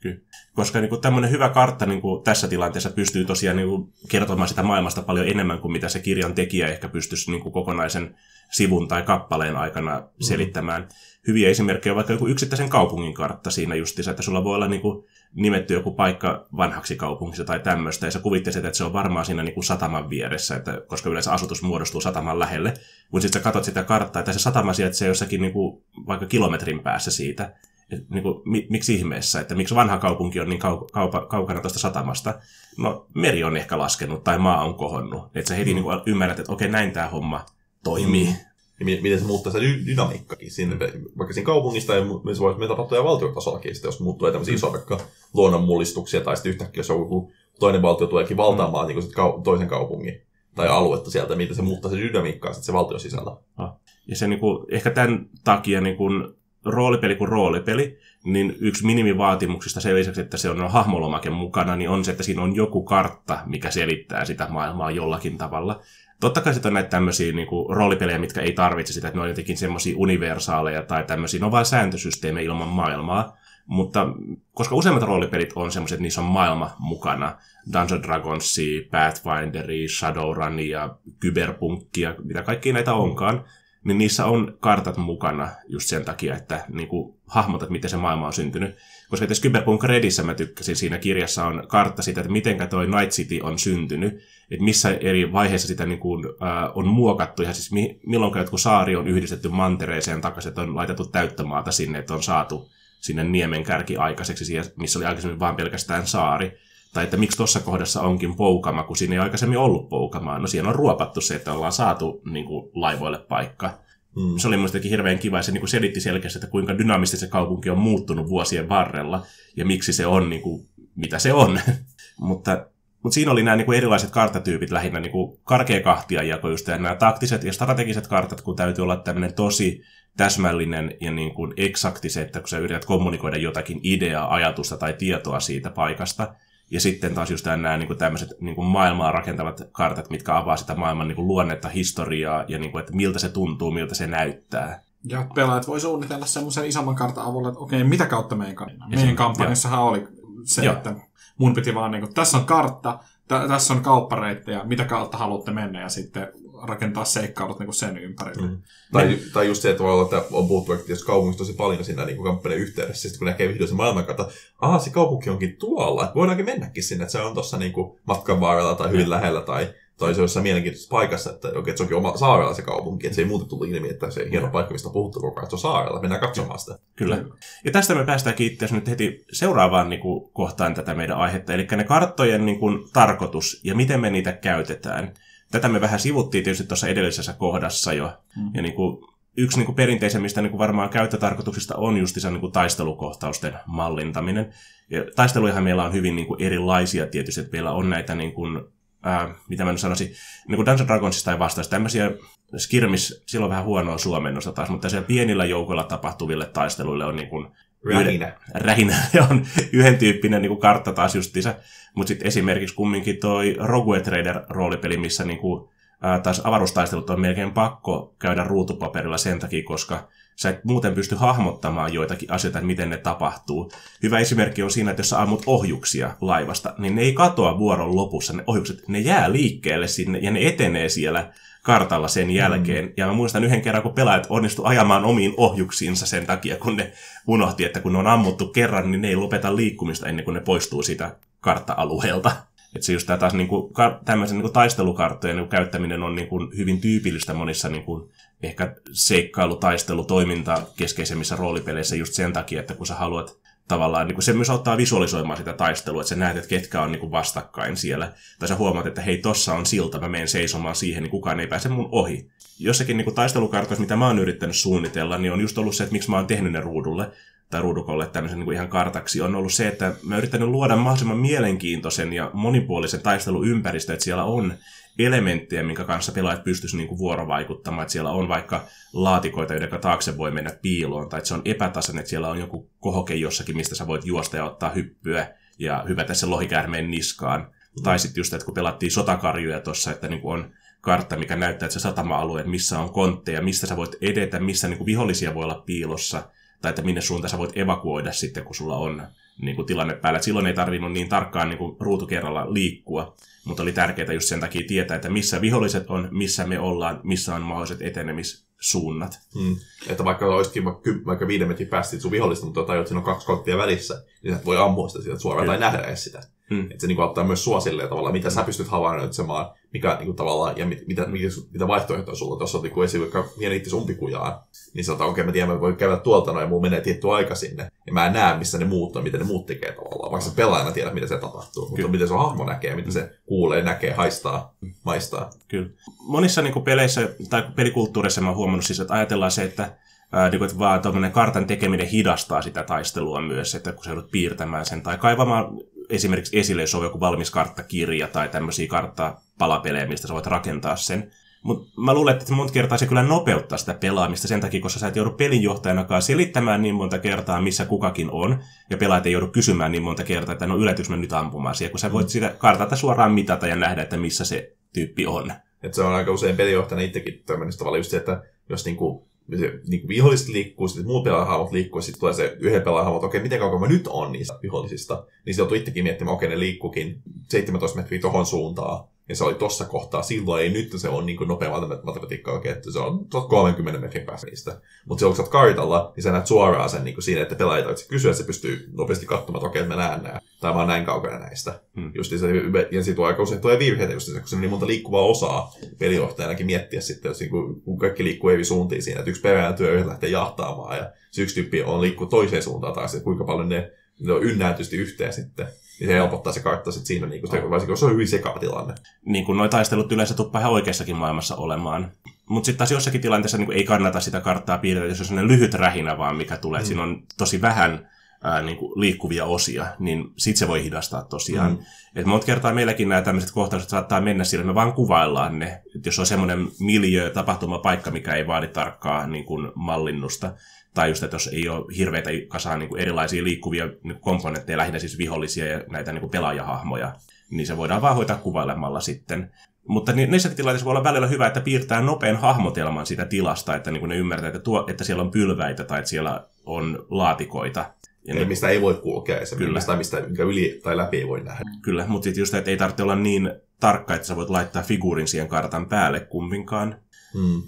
koska niin kuin tämmöinen hyvä kartta niin kuin tässä tilanteessa pystyy tosiaan niin kuin kertomaan sitä maailmasta paljon enemmän kuin mitä se kirjan tekijä ehkä pystyisi niin kuin kokonaisen sivun tai kappaleen aikana selittämään. Hyviä esimerkkejä on vaikka joku yksittäisen kaupungin kartta siinä justiinsa, että sulla voi olla niin kuin nimetty joku paikka vanhaksi kaupungissa tai tämmöistä, ja sä kuvittelisit, että se on varmaan siinä niin kuin sataman vieressä, että, koska yleensä asutus muodostuu sataman lähelle. Kun sitten sä katsot sitä karttaa, että se satama sijaitsee jossakin niin kuin, vaikka kilometrin päässä siitä, et, niin kuin, mi, miksi ihmeessä, että miksi vanha kaupunki on niin kau, kaupa, kaukana tuosta satamasta. No, meri on ehkä laskenut tai maa on kohonnut. Että sä heti mm. niin kuin, ymmärrät, että okei, näin tämä homma toimii. Mm
ja miten se muuttaa se dy- dynamiikkakin sinne, vaikka siinä kaupungista, ja se voisi tapahtua jo valtiotasollakin, jos muuttuu tämmöisiä isoja vaikka luonnonmullistuksia, tai sitten yhtäkkiä jos joku toinen valtio tuleekin valtaamaan mm. niin sit kau- toisen kaupungin tai aluetta sieltä, miten se muuttaa se dynamiikkaa sitten se valtion sisällä.
Ah. Ja se niin kuin, ehkä tämän takia niin kuin, roolipeli kuin roolipeli, niin yksi minimivaatimuksista sen lisäksi, että se on hahmolomake mukana, niin on se, että siinä on joku kartta, mikä selittää sitä maailmaa jollakin tavalla. Totta kai sitten on näitä tämmöisiä niin kuin, roolipelejä, mitkä ei tarvitse sitä, että ne on jotenkin semmoisia universaaleja tai tämmöisiä, ne on vain sääntösysteemejä ilman maailmaa. Mutta koska useimmat roolipelit on semmoiset, että niissä on maailma mukana, Dungeon Dragonsia, Pathfinderia, Shadowrunia, Cyberpunkia, mitä kaikki näitä onkaan, niin niissä on kartat mukana just sen takia, että niin kuin, hahmotat, miten se maailma on syntynyt. Koska tässä Cyberpunk Redissä mä tykkäsin, siinä kirjassa on kartta siitä, että miten toi Night City on syntynyt, että missä eri vaiheissa sitä niin kuin, äh, on muokattu, ja siis mi- milloin kun saari on yhdistetty mantereeseen takaisin, että on laitettu täyttömaata sinne, että on saatu sinne niemen kärki aikaiseksi, missä oli aikaisemmin vain pelkästään saari. Tai että miksi tuossa kohdassa onkin poukama, kun siinä ei aikaisemmin ollut poukamaa. No siinä on ruopattu se, että ollaan saatu niin kuin, laivoille paikka. Mm. Se oli minustakin hirveän kiva, se niin kuin selitti selkeästi, että kuinka dynaamisesti se kaupunki on muuttunut vuosien varrella, ja miksi se on niin kuin, mitä se on. Mutta mutta siinä oli nämä niin kuin erilaiset karttatyypit lähinnä niin kuin karkea kahtia jako just ja nämä taktiset ja strategiset kartat, kun täytyy olla tämmöinen tosi täsmällinen ja niin kuin eksaktiset, että kun sä yrität kommunikoida jotakin ideaa, ajatusta tai tietoa siitä paikasta. Ja sitten taas just nämä niin kuin tämmöiset niin kuin maailmaa rakentavat kartat, mitkä avaa sitä maailman niin kuin luonnetta, historiaa ja niin kuin, että miltä se tuntuu, miltä se näyttää.
Ja pelaajat voi suunnitella semmoisen isomman kartan avulla, että okei, mitä kautta meidän, meidän kampanjassahan oli se, Joo. että mun piti vaan, niin kuin, tässä on kartta, t- tässä on kauppareittejä, mitä kautta haluatte mennä, ja sitten rakentaa seikkailut niin kuin sen ympärille. Mm.
Tai, niin. tai just se, että voi olla, että on puhuttu, että jos kaupungissa tosi paljon siinä niin kampanjan yhteydessä, sitten kun näkee vihdoin maailmankartta, aha, se kaupunki onkin tuolla, että voidaankin mennäkin sinne, että se on tuossa niin matkan varrella tai hyvin lähellä, tai tai se on jossain mielenkiintoisessa paikassa, että, että se onkin oma saarella se kaupunki, että se ei muuten tullut ilmi, että se hieno paikka, mistä on puhuttu koko ajan, että se on saarella, mennään katsomaan sitä.
Kyllä. Ja tästä me päästään itse nyt heti seuraavaan niin kuin, kohtaan tätä meidän aihetta, eli ne karttojen niin kuin, tarkoitus ja miten me niitä käytetään. Tätä me vähän sivuttiin tietysti tuossa edellisessä kohdassa jo, mm. ja niin kuin, yksi niin kuin perinteisemmistä niin kuin varmaan käyttötarkoituksista on just niin kuin taistelukohtausten mallintaminen. Ja taistelujahan meillä on hyvin niin kuin erilaisia tietysti, että meillä on näitä niin kuin, ää, mitä mä nyt sanoisin, niin kuin Dungeons Dragonsista ei vastaisi tämmöisiä skirmis, silloin vähän huonoa suomennosta taas, mutta siellä pienillä joukoilla tapahtuville taisteluille on niin kuin
Rähinä.
Rähinä, on yhden tyyppinen niin kuin kartta taas justiinsa. Mutta sitten esimerkiksi kumminkin toi Rogue Trader roolipeli, missä niin kuin, ää, taas avaruustaistelut on melkein pakko käydä ruutupaperilla sen takia, koska sä et muuten pysty hahmottamaan joitakin asioita, että miten ne tapahtuu. Hyvä esimerkki on siinä, että jos sä ammut ohjuksia laivasta, niin ne ei katoa vuoron lopussa, ne ohjukset, ne jää liikkeelle sinne ja ne etenee siellä kartalla sen mm. jälkeen. Mm. Ja mä muistan yhden kerran, kun pelaajat onnistu ajamaan omiin ohjuksiinsa sen takia, kun ne unohti, että kun ne on ammuttu kerran, niin ne ei lopeta liikkumista ennen kuin ne poistuu siitä kartta-alueelta. Että se just tämä taas niinku, tämmöisen niinku taistelukarttojen niinku käyttäminen on niinku hyvin tyypillistä monissa niinku, ehkä seikkailu, taistelu, toiminta keskeisemmissä roolipeleissä just sen takia, että kun sä haluat tavallaan, niin kuin se myös auttaa visualisoimaan sitä taistelua, että sä näet, että ketkä on niin kuin vastakkain siellä. Tai sä huomaat, että hei, tossa on silta, mä menen seisomaan siihen, niin kukaan ei pääse mun ohi. Jossakin niin taistelukartoissa, mitä mä oon yrittänyt suunnitella, niin on just ollut se, että miksi mä oon tehnyt ne ruudulle tai ruudukolle tämmöisen niin kuin ihan kartaksi, on ollut se, että mä oon yrittänyt luoda mahdollisimman mielenkiintoisen ja monipuolisen taisteluympäristön, että siellä on elementtejä, minkä kanssa pelaajat pystyisivät niinku vuorovaikuttamaan. Että siellä on vaikka laatikoita, joiden taakse voi mennä piiloon, tai että se on epätasainen, että siellä on joku kohoke jossakin, mistä sä voit juosta ja ottaa hyppyä ja hypätä sen lohikäärmeen niskaan. Mm. Tai sitten just, että kun pelattiin sotakarjuja tuossa, että niinku on kartta, mikä näyttää, että se satama-alue, missä on kontteja, mistä sä voit edetä, missä niinku vihollisia voi olla piilossa. Tai että minne suuntaan sä voit evakuoida sitten, kun sulla on niin kuin tilanne päällä. Et silloin ei tarvinnut niin tarkkaan niin kuin ruutukerralla liikkua, mutta oli tärkeää just sen takia tietää, että missä viholliset on, missä me ollaan, missä on mahdolliset etenemissuunnat.
Mm. Että vaikka olisikin vaikka, viiden metrin päästä sun vihollista, mutta tajut, että siinä on kaksi konttia välissä, niin sä voi ammua sitä sieltä suoraan
Kyllä.
tai nähdä edes sitä.
Mm.
Että se niin auttaa myös sua silleen tavallaan, mitä sä pystyt havainnoitsemaan, mikä niin kuin, tavallaan, ja mit, mitä, mitä, mitä vaihtoehtoja sulla tuossa on, niin kun esimerkiksi vaikka vien itse umpikujaan, niin sanotaan, okei, okay, mä tiedän, mä voin käydä tuolta noin, ja mulla menee tietty aika sinne, ja mä en näe, missä ne muut on, mitä ne muut tekee tavallaan, vaikka sä pelaajana tiedät, mitä se tapahtuu, mutta
Kyllä.
miten se hahmo näkee, mitä se kuulee, näkee, haistaa, maistaa.
Kyllä. Monissa niin kuin peleissä tai pelikulttuureissa mä oon huomannut siis, että ajatellaan se, että Ää, niin kuin, että vaan tuommoinen kartan tekeminen hidastaa sitä taistelua myös, että kun sä joudut piirtämään sen tai kaivamaan esimerkiksi esille, jos on joku valmis karttakirja tai tämmöisiä karttapalapelejä, mistä sä voit rakentaa sen. Mutta mä luulen, että monta kertaa se kyllä nopeuttaa sitä pelaamista sen takia, koska sä et joudu pelinjohtajanakaan selittämään niin monta kertaa, missä kukakin on, ja pelaajat ei joudu kysymään niin monta kertaa, että no yllätyks mä nyt ampumaan siihen, kun sä voit sitä kartalta suoraan mitata ja nähdä, että missä se tyyppi on.
Että se on aika usein pelijohtajana itsekin tämmöinen tavalla just se, että jos niinku, se, niinku viholliset liikkuu, sitten muut pelaajahahmot liikkuu, ja sitten tulee se yhden pelaajan että okei, miten kauan mä nyt on niistä vihollisista, niin se joutuu itsekin miettimään, okei, ne liikkuukin 17 metriä tohon suuntaan, ja se oli tossa kohtaa, silloin ei nyt se on niin nopea matematiikka oikein, että se on 30 metrin päässä niistä. Mutta silloin kun sä kartalla, niin sä näet suoraan sen niin siinä, että pelaaja tarvitsee kysyä, että se pystyy nopeasti katsomaan, että okei, että mä näen nää. Tai mä oon näin kaukana näistä.
Hmm.
Just se, ja siitä aika usein tulee virheitä, just se, kun se on niin monta liikkuvaa osaa pelijohtajanakin miettiä sitten, jos niinku, kun kaikki liikkuu eri suuntiin siinä, että yksi perään työ yhdet lähtee jahtaamaan ja se yksi tyyppi on liikkuu toiseen suuntaan taas, että kuinka paljon ne, ne on ynnääntysti yhteen sitten. Niin se helpottaa se kartta sitten siinä, niin kuin, varsinkin jos se on hyvin sekava tilanne.
niin kuin nuo taistelut yleensä tuppaa ihan oikeassakin maailmassa olemaan. Mutta sitten taas jossakin tilanteessa niin ei kannata sitä karttaa piirtää, jos on sellainen lyhyt rähinä vaan, mikä tulee,
Mm.
siinä on tosi vähän ää, niin kuin liikkuvia osia, niin sit se voi hidastaa tosiaan. Mm. Et monta kertaa meilläkin nämä tämmöiset kohtaukset saattaa mennä sillä, me vaan kuvaillaan ne. Et jos on semmoinen miljö, tapahtumapaikka, mikä ei vaadi tarkkaa niin kuin mallinnusta, tai just, että jos ei ole hirveitä kasaa niin kuin erilaisia liikkuvia niin kuin komponentteja, lähinnä siis vihollisia ja näitä niin kuin pelaajahahmoja, niin se voidaan vaan hoitaa kuvailemalla sitten. Mutta ni- niissä tilanteissa voi olla välillä hyvä, että piirtää nopean hahmotelman sitä tilasta, että niin ne ymmärtää, että, tuo, että siellä on pylväitä tai että siellä on laatikoita. Ja niin,
mistä ei voi kulkea esimerkiksi,
Kyllä.
mistä minkä yli tai läpi ei voi nähdä.
kyllä, mutta sitten just, että ei tarvitse olla niin tarkka, että sä voit laittaa figuurin siihen kartan päälle kumminkaan.
Mm.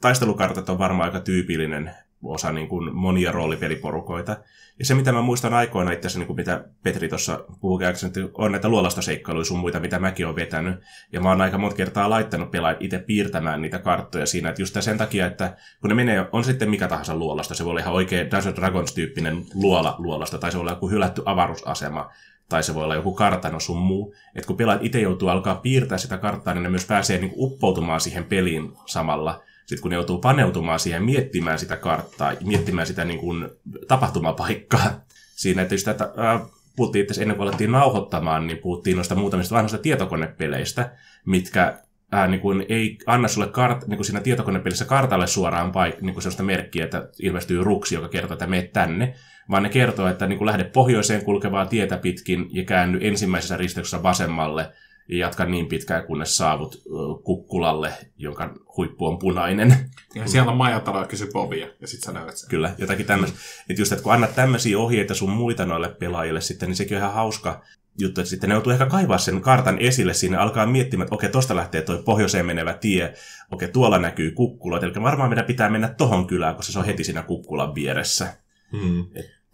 taistelukartat on varmaan aika tyypillinen osa niin kuin monia roolipeliporukoita. Ja se, mitä mä muistan aikoina itse asiassa, niin kuin mitä Petri tuossa puhui että on näitä luolastaseikkailuja sun muita, mitä mäkin olen vetänyt. Ja mä oon aika monta kertaa laittanut pelaajat itse piirtämään niitä karttoja siinä, että just sen takia, että kun ne menee, on sitten mikä tahansa luolasta, se voi olla ihan oikea Dungeons Dragons-tyyppinen luola luolasta, tai se voi olla joku hylätty avaruusasema, tai se voi olla joku kartano sun muu. Että kun pelaajat itse joutuu alkaa piirtää sitä karttaa, niin ne myös pääsee niin uppoutumaan siihen peliin samalla. Sitten kun ne joutuu paneutumaan siihen, miettimään sitä karttaa, miettimään sitä niin kuin tapahtumapaikkaa siinä, että just että äh, puhuttiin itse ennen kuin alettiin nauhoittamaan, niin puhuttiin noista muutamista vanhoista tietokonepeleistä, mitkä ää, niin kuin ei anna sulle kart, niin kuin siinä tietokonepelissä kartalle suoraan paik- niin kuin sellaista merkkiä, että ilmestyy ruksi, joka kertoo, että meet tänne, vaan ne kertoo, että niin kuin lähde pohjoiseen kulkevaa tietä pitkin ja käänny ensimmäisessä risteyksessä vasemmalle ja jatka niin pitkään, kunnes saavut kukkulalle, jonka huippu on punainen.
Ja siellä on majatalo kysy Bobia, ja sit sä löydät sen.
Kyllä, jotakin tämmöistä. Että just, että kun annat tämmöisiä ohjeita sun muita noille pelaajille sitten, niin sekin on ihan hauska juttu, että sitten ne joutuu ehkä kaivaa sen kartan esille sinne, alkaa miettimään, että okei, tosta lähtee toi pohjoiseen menevä tie, okei, tuolla näkyy kukkulat, eli varmaan meidän pitää mennä tohon kylään, koska se on heti siinä kukkulan vieressä.
Mm.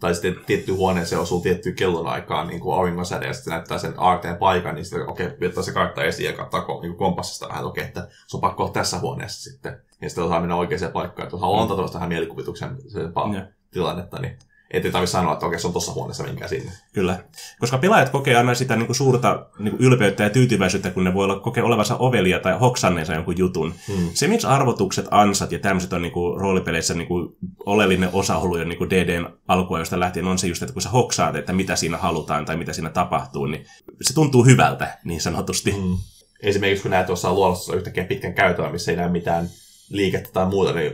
Tai sitten tietty huoneeseen osuu tiettyyn kellonaikaan niin kuin auringonsäde, ja sitten se näyttää sen aarteen paikan, niin sitten okei, okay, se kartta esiin ja kattaa niin kompassista vähän, että okei, että se on pakko olla tässä huoneessa sitten. Ja sitten osaa mennä oikeaan paikkaan, että jos haluaa antaa tuosta vähän mielikuvituksen sen
Joo.
tilannetta, niin ei tarvitse sanoa, että okei, se on tuossa huoneessa, minkä sinne.
Kyllä. Koska pelaajat kokee aina sitä niin kuin suurta niin kuin ylpeyttä ja tyytyväisyyttä, kun ne voi olla, kokea olevansa ovelia tai hoksanneensa jonkun jutun.
Hmm.
Se, miksi arvotukset, ansat ja tämmöiset on niin kuin, roolipeleissä niin kuin, oleellinen osa ollut jo niin kuin DDn alkuajoista lähtien, on se just, että kun sä hoksaat, että mitä siinä halutaan tai mitä siinä tapahtuu, niin se tuntuu hyvältä, niin sanotusti.
Mm. Esimerkiksi kun näet tuossa luolossa yhtäkkiä pitkän käytävän, missä ei näe mitään liikettä tai muuta, niin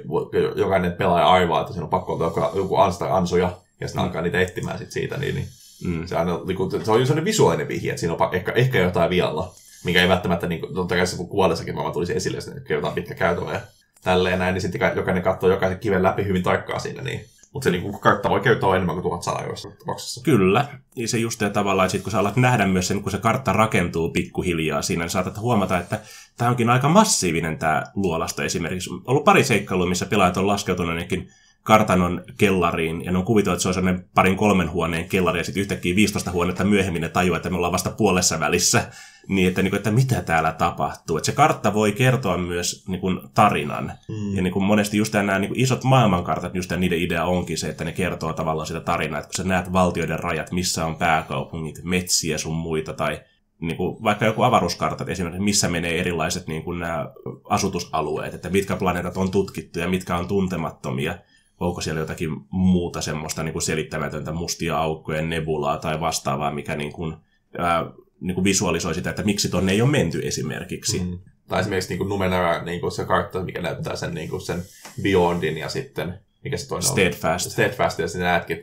jokainen pelaaja arvaa, että siinä on pakko olla joku, joku ansta ansoja, ja sitten
Mm.
alkaa niitä etsimään sit siitä, niin, niin
Mm.
se, aina, niin kuin, se on jo sellainen visuaalinen vihje, että siinä on ehkä, ehkä jotain vialla, mikä ei välttämättä, niin kuin, totta kai se kuvallissakin maailma tulisi esille, jos kerrotaan pitkä käytävä ja tälleen näin, niin sitten ka- jokainen katsoo jokaisen kiven läpi hyvin tarkkaan siinä, niin Mutta se niin kartta voi kertoa enemmän kuin tuhat sanaa tapauksessa.
Kyllä. Ja se just ja tavallaan, että sit kun sä alat nähdä myös sen, kun se kartta rakentuu pikkuhiljaa siinä, niin saatat huomata, että tämä onkin aika massiivinen tämä luolasto esimerkiksi. On ollut pari seikkailua, missä pelaajat on laskeutunut ainakin kartanon kellariin, ja ne on kuvitellut, että se on sellainen parin kolmen huoneen kellari, ja sitten yhtäkkiä 15 huonetta myöhemmin ne tajuaa, että me ollaan vasta puolessa välissä, niin että, niin kuin, että mitä täällä tapahtuu. Että se kartta voi kertoa myös niin kuin, tarinan, mm. ja niin kuin, monesti just nämä niin kuin, isot maailmankartat, just niiden idea onkin se, että ne kertoo tavallaan sitä tarinaa, että kun sä näet valtioiden rajat, missä on pääkaupungit, metsiä sun muita, tai niin kuin vaikka joku avaruuskartat esimerkiksi, missä menee erilaiset niin kuin nämä asutusalueet, että mitkä planeetat on tutkittu ja mitkä on tuntemattomia, onko siellä jotakin muuta semmoista niin kuin selittämätöntä mustia aukkoja, nebulaa tai vastaavaa, mikä niin kuin, ää, niin kuin visualisoi sitä, että miksi tonne ei ole menty esimerkiksi. Mm.
Tai esimerkiksi niin kuin Numenera, niin kuin se kartta, mikä näyttää sen, niin kuin sen Beyondin ja sitten, mikä se toinen
Steadfast.
on? Steadfast. ja sinä että,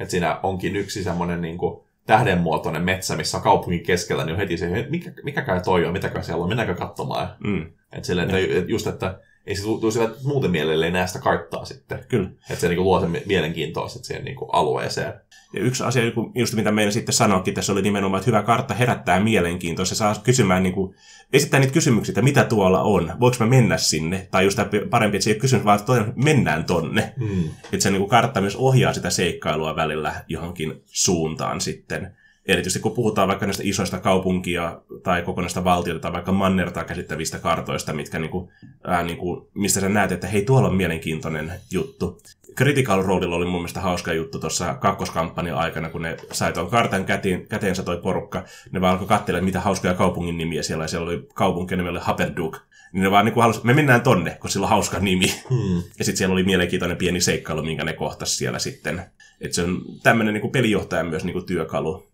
että siinä onkin yksi semmoinen niin kuin tähdenmuotoinen metsä, missä on kaupungin keskellä, niin on heti se, mikä, mikäkään toi on, mitäkään siellä on, mennäänkö katsomaan. Mm. Että silleen, että just, että ei se tule sillä muuten mielelle näe sitä karttaa sitten.
Kyllä.
Että se niin kuin, luo sen mielenkiintoa sitten siihen niin kuin, alueeseen.
Ja yksi asia, just mitä meidän sitten sanoikin tässä oli nimenomaan, että hyvä kartta herättää mielenkiintoa. Se saa kysymään, niin kuin, esittää niitä kysymyksiä, että mitä tuolla on, voiko mä mennä sinne, tai just parempi, että se ei ole kysymys, vaan että mennään tonne. Mm. Että se niin kuin, kartta myös ohjaa sitä seikkailua välillä johonkin suuntaan sitten erityisesti kun puhutaan vaikka näistä isoista kaupunkia tai kokonaista valtiota tai vaikka mannertaa käsittävistä kartoista, mitkä niinku, ää, niinku, mistä sä näet, että hei, tuolla on mielenkiintoinen juttu. Critical Roadilla oli mun mielestä hauska juttu tuossa kakkoskampanjan aikana, kun ne sai tuon kartan käteen, käteensä toi porukka. Ne vaan alkoi katsella, mitä hauskoja kaupungin nimiä siellä, ja siellä oli kaupunki, nimi oli Haperduk. Niin ne vaan niin halusi, me mennään tonne, kun sillä on hauska nimi. Hmm. Ja sitten siellä oli mielenkiintoinen pieni seikkailu, minkä ne kohtas siellä sitten. Että se on tämmöinen niin pelijohtajan myös niin työkalu.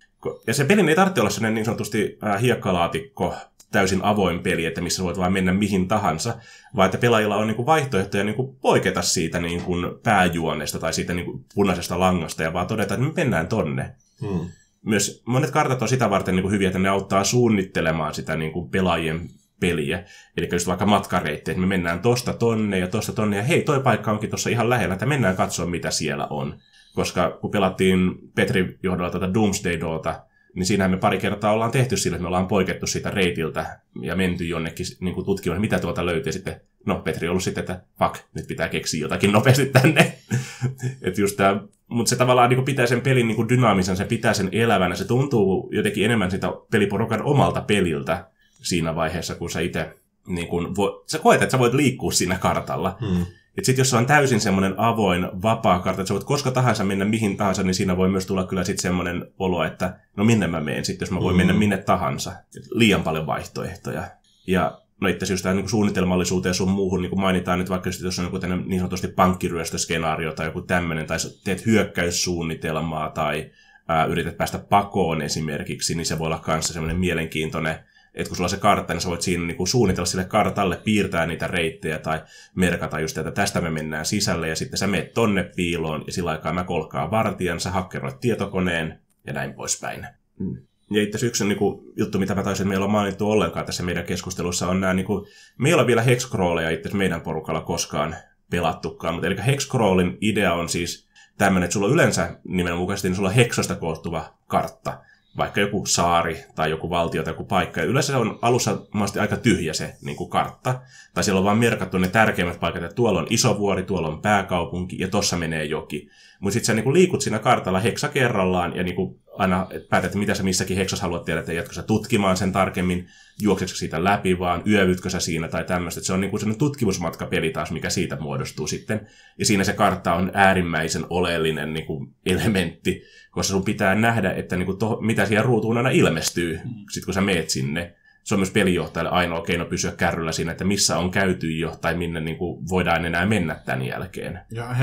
Ja se peli ei tarvitse olla sellainen niin sanotusti äh, hiekkalaatikko, täysin avoin peli, että missä voit vaan mennä mihin tahansa, vaan että pelaajilla on niinku vaihtoehtoja niinku poiketa siitä niinku pääjuonesta tai siitä niinku punaisesta langasta ja vaan todeta, että me mennään tonne. Hmm. Myös monet kartat on sitä varten niinku hyviä, että ne auttaa suunnittelemaan sitä niinku pelaajien peliä. Eli just vaikka matkareittejä, että me mennään tosta tonne ja tosta tonne, ja hei, toi paikka onkin tuossa ihan lähellä, että mennään katsoa, mitä siellä on koska kun pelattiin Petri johdolla tätä Doomsday Doota, niin siinähän me pari kertaa ollaan tehty sillä, että me ollaan poikettu siitä reitiltä ja menty jonnekin niin kuin tutkimaan, mitä tuolta löytyy. Sitten, no Petri on ollut sitten, että fuck, nyt pitää keksiä jotakin nopeasti tänne. Et just tää, mutta se tavallaan niin kuin pitää sen pelin niin kuin dynaamisen, se pitää sen elävänä. Se tuntuu jotenkin enemmän sitä peliporukan omalta peliltä siinä vaiheessa, kun sä itse niin kun vo, sä koet, että sä voit liikkua siinä kartalla. Hmm. Että sitten jos se on täysin semmoinen avoin, vapaa kartta, että sä voit koska tahansa mennä mihin tahansa, niin siinä voi myös tulla kyllä sitten semmoinen olo, että no minne mä menen sitten, jos mä voin mm. mennä minne tahansa. Et liian paljon vaihtoehtoja. Ja no itse asiassa tähän niin suunnitelmallisuuteen sun muuhun niin kuin mainitaan nyt vaikka jos on joku niin sanotusti pankkiryöstöskenaario tai joku tämmöinen, tai teet hyökkäyssuunnitelmaa tai ää, yrität päästä pakoon esimerkiksi, niin se voi olla kanssa semmoinen mielenkiintoinen että kun sulla on se kartta, niin sä voit siinä niin kuin suunnitella sille kartalle, piirtää niitä reittejä tai merkata just, että tästä me mennään sisälle ja sitten sä meet tonne piiloon ja sillä aikaa mä kolkaan vartijan, sä hakkeroit tietokoneen ja näin poispäin. Mm. Ja itse asiassa yksi niin kuin, juttu, mitä mä taisin, että meillä on mainittu ollenkaan tässä meidän keskustelussa, on nämä, niin kuin, meillä on vielä hexcrawleja itse meidän porukalla koskaan pelattukaan, mutta eli hexcrawlin idea on siis tämmöinen, että sulla on yleensä nimenomaisesti niin sulla on heksosta koostuva kartta, vaikka joku saari tai joku valtio tai joku paikka. Ja yleensä se on alussa aika tyhjä se niin kuin kartta. Tai siellä on vaan merkattu ne tärkeimmät paikat, että tuolla on iso vuori, tuolla on pääkaupunki ja tossa menee joki. Mutta sitten sä niin kuin liikut siinä kartalla heksa kerrallaan ja niin kuin aina päätät, että mitä sä missäkin heksassa haluat tiedä, että jatko sä tutkimaan sen tarkemmin, juoksetko siitä läpi vaan, yövytkö sä siinä tai tämmöistä. Se on niin kuin sellainen tutkimusmatkapeli taas, mikä siitä muodostuu sitten. Ja siinä se kartta on äärimmäisen oleellinen niin kuin elementti, koska sun pitää nähdä, että niin kuin to, mitä siellä ruutuun aina ilmestyy, mm. sit kun sä meet sinne. Se on myös pelijohtajalle ainoa keino pysyä kärryllä siinä, että missä on käyty jo tai minne niin kuin voidaan enää mennä tämän jälkeen.
Ja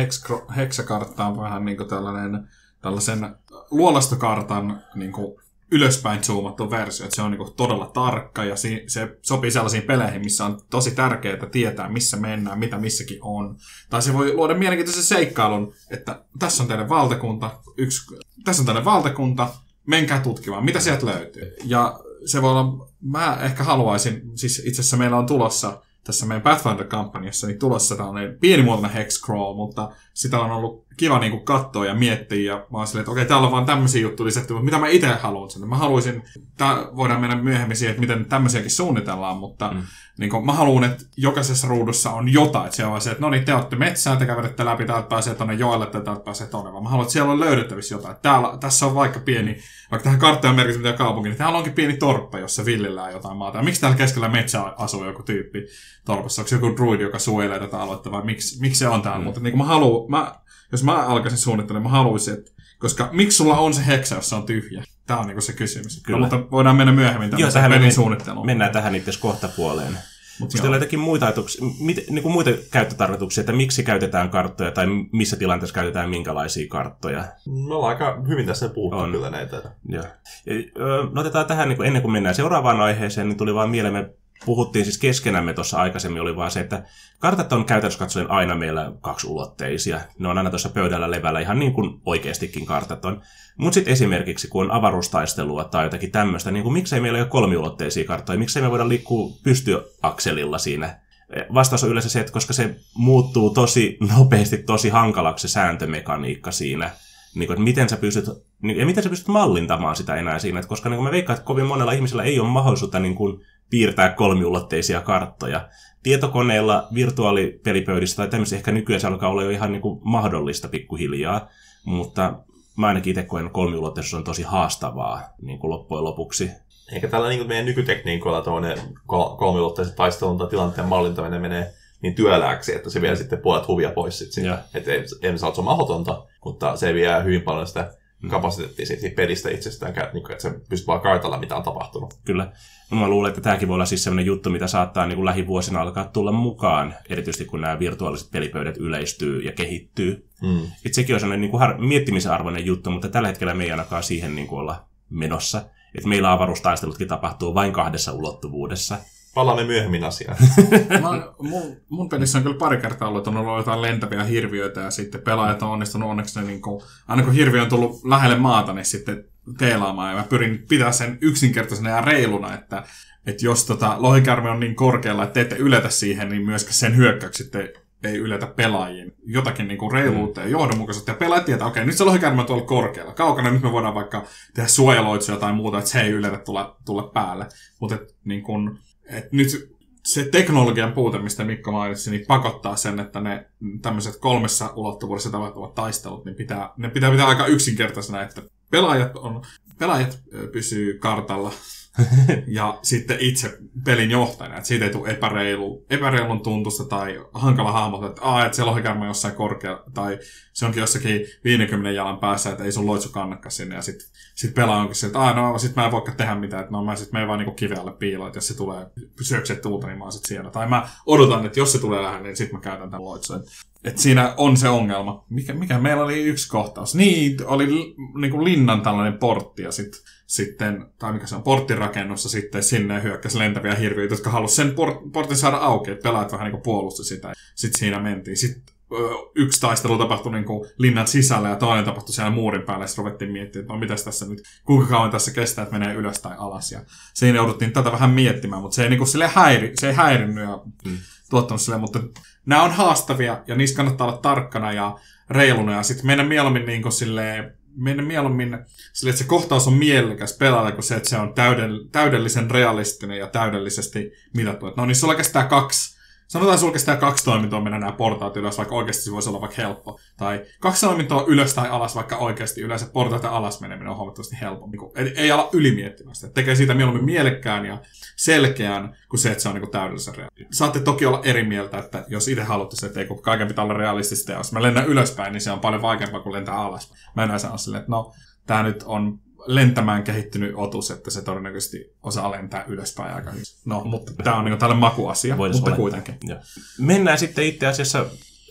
heksakartta on vähän niin kuin tällainen, tällaisen luolastokartan niin kuin ylöspäin zoomattu versio, että se on niinku todella tarkka ja si- se sopii sellaisiin peleihin, missä on tosi tärkeää tietää, missä mennään, mitä missäkin on. Tai se voi luoda mielenkiintoisen seikkailun, että tässä on teidän valtakunta, yksi, tässä on teidän valtakunta, menkää tutkimaan, mitä sieltä löytyy. Ja se voi olla, mä ehkä haluaisin, siis itse asiassa meillä on tulossa tässä meidän Pathfinder-kampanjassa niin tulossa tällainen pienimuotoinen hex crawl, mutta sitä on ollut kiva niin kuin katsoa ja miettiä. Ja mä oon silleen, että okei, täällä on vaan tämmöisiä juttuja lisätty, mutta mitä mä itse haluan sinne. Mä haluaisin, tää voidaan mennä myöhemmin siihen, että miten tämmöisiäkin suunnitellaan, mutta mm. Niin kuin, mä haluan, että jokaisessa ruudussa on jotain. Että siellä on se, että no niin, te olette metsään, te kävelette läpi, täältä pääsee tuonne joelle, te täältä pääsee tuonne. Vaan mä haluan, että siellä on löydettävissä jotain. Täällä, tässä on vaikka pieni, vaikka tähän karttaan merkitty mitä kaupunki, niin täällä onkin pieni torppa, jossa villillään jotain maata. Ja miksi täällä keskellä metsää asuu joku tyyppi torpassa? Onko se joku druidi, joka suojelee tätä aluetta vai miksi, miksi se on täällä? Mm. Mutta niin kuin mä haluan, mä, jos mä alkaisin suunnittelemaan, mä haluaisin, että koska miksi sulla on se heksä, jos se on tyhjä? Tämä on niinku se kysymys. Kyllä. No, mutta voidaan mennä myöhemmin
Joo,
tähän pelin suunnitteluun.
Mennään tähän itse kohta puoleen. Mutta sitten on jotakin muita, ajatuksia, mit, niin kuin muita käyttötarkoituksia, että miksi käytetään karttoja tai missä tilanteessa käytetään minkälaisia karttoja.
Me ollaan aika hyvin tässä puhuttu on. kyllä näitä.
Joo. Ja, no otetaan tähän, niin kuin ennen kuin mennään seuraavaan aiheeseen, niin tuli vaan mieleen, me puhuttiin siis keskenämme tuossa aikaisemmin, oli vaan se, että kartat on käytännössä katsoen aina meillä kaksiulotteisia. Ne on aina tuossa pöydällä levällä ihan niin kuin oikeastikin kartat on. Mutta sitten esimerkiksi, kun on avaruustaistelua tai jotakin tämmöistä, niin kuin miksei meillä ole kolmiulotteisia karttoja, miksei me voida liikkua pystyakselilla siinä. Vastaus on yleensä se, että koska se muuttuu tosi nopeasti, tosi hankalaksi se sääntömekaniikka siinä, niin kuin, että miten sä pystyt, niin, ja miten sä pystyt mallintamaan sitä enää siinä, että koska niin kuin me veikkaan, että kovin monella ihmisellä ei ole mahdollisuutta niin kuin, piirtää kolmiulotteisia karttoja. Tietokoneilla, virtuaalipelipöydissä tai tämmöisiä ehkä nykyään se alkaa olla jo ihan niin kuin mahdollista pikkuhiljaa, mutta mä ainakin itse koen kolmiulotteisuus on tosi haastavaa niin kuin loppujen lopuksi.
Eikä tällä niin kuin meidän nykytekniikoilla tuommoinen kolmiulotteisen taistelun tai tilanteen mallintaminen menee niin työlääksi, että se vie sitten puolet huvia pois sitten. Että ei, ei saa, se on mahdotonta, mutta se vie hyvin paljon sitä. Kapasiteettia siitä pelistä itsestään, niin että se pystyy vaan kartalla, mitä on tapahtunut.
Kyllä. No, mä luulen, että tämäkin voi olla siis sellainen juttu, mitä saattaa niin kuin lähivuosina alkaa tulla mukaan, erityisesti kun nämä virtuaaliset pelipöydät yleistyy ja kehittyy. Mm. Et sekin on sellainen niin kuin har- miettimisen arvoinen juttu, mutta tällä hetkellä me ei ainakaan siihen niin kuin olla menossa. Että meillä avaruustaistelutkin tapahtuu vain kahdessa ulottuvuudessa.
Palaamme myöhemmin asiaan.
mä, mun, mun pelissä on kyllä pari kertaa ollut, että on ollut jotain lentäviä hirviöitä ja sitten pelaajat on onnistunut onneksi, niin kuin, aina kun hirviö on tullut lähelle maata, niin sitten teelaamaan. Ja mä pyrin pitää sen yksinkertaisena ja reiluna, että, että jos tota, lohikärme on niin korkealla, että te ette yletä siihen, niin myöskään sen hyökkäykset ei yletä pelaajien jotakin niin kuin reiluutta ja johdonmukaisuutta. Ja pelaajat tietää, okei, okay, nyt se lohikärme on tuolla korkealla. Kaukana nyt me voidaan vaikka tehdä suojeloitsuja tai muuta, että se ei yletä tulla, tulla päälle. Mutta niin kuin, et nyt se teknologian puute, mistä Mikko mainitsi, niin pakottaa sen, että ne tämmöiset kolmessa ulottuvuudessa tapahtuvat taistelut, niin pitää, ne pitää pitää aika yksinkertaisena, että pelaajat, on, pelaajat pysyy kartalla ja sitten itse pelin johtajana, että siitä ei tule epäreilu, epäreilun tuntusta tai hankala hahmota, että, Aa, että se lohikärme jossain korkea, tai se onkin jossakin 50 jalan päässä, että ei sun loitsu kannakaan sinne, ja sitten sit pelaa onkin se, että Aa, no sit mä en voikaan tehdä mitään, että no mä sit menen vaan niinku kivealle piiloon, että jos se tulee syökset tulta, niin mä oon sit siellä. Tai mä odotan, että jos se tulee lähelle, niin sit mä käytän tämän loitsun. Että siinä on se ongelma. Mikä, mikä meillä oli yksi kohtaus? Niin, oli niin kuin linnan tällainen portti ja sit, sitten, tai mikä se on, porttirakennussa sitten sinne hyökkäsi lentäviä hirviöitä, jotka halusivat sen port, portin saada auki, että pelaajat vähän niin kuin puolusti sitä. Sitten siinä mentiin. Sitten yksi taistelu tapahtui niin kuin linnan sisällä ja toinen tapahtui siellä muurin päällä. Sitten ruvettiin miettimään, että no mitäs tässä nyt, kuinka kauan tässä kestää, että menee ylös tai alas. Ja siinä jouduttiin tätä vähän miettimään, mutta se ei, niin kuin, sille häiri, se ei häirinnyt ja mm. tuottanut sille, mutta nämä on haastavia ja niissä kannattaa olla tarkkana ja reiluna. Ja sitten mennä mieluummin niin kuin silleen, mennä mieluummin sille, että se kohtaus on mielekäs pelaajalle kuin se, että se on täydellisen realistinen ja täydellisesti mitattu. No niin, sulla kestää kaksi Sanotaan, sulla kestää kaksi toimintoa mennä nämä portaat ylös, vaikka oikeasti se voisi olla vaikka helppo. Tai kaksi toimintoa ylös tai alas, vaikka oikeasti yleensä portaat ja alas meneminen on huomattavasti helpompi. Ei, ei ala ylimiettimästä. Tekee siitä mieluummin mielekkään ja selkeän kuin se, että se on niin täydellisen realistinen. Saatte toki olla eri mieltä, että jos itse haluatte se, että ei kun kaiken pitää olla realistista, ja jos mä lennän ylöspäin, niin se on paljon vaikeampaa kuin lentää alas. Mä en sano silleen, että no, tämä nyt on lentämään kehittynyt otus, että se todennäköisesti osaa lentää ylöspäin aika hyvin. No, mutta tämä on niin tälle makuasia, Voisi mutta olettaa. kuitenkin. Ja.
Mennään sitten itse asiassa,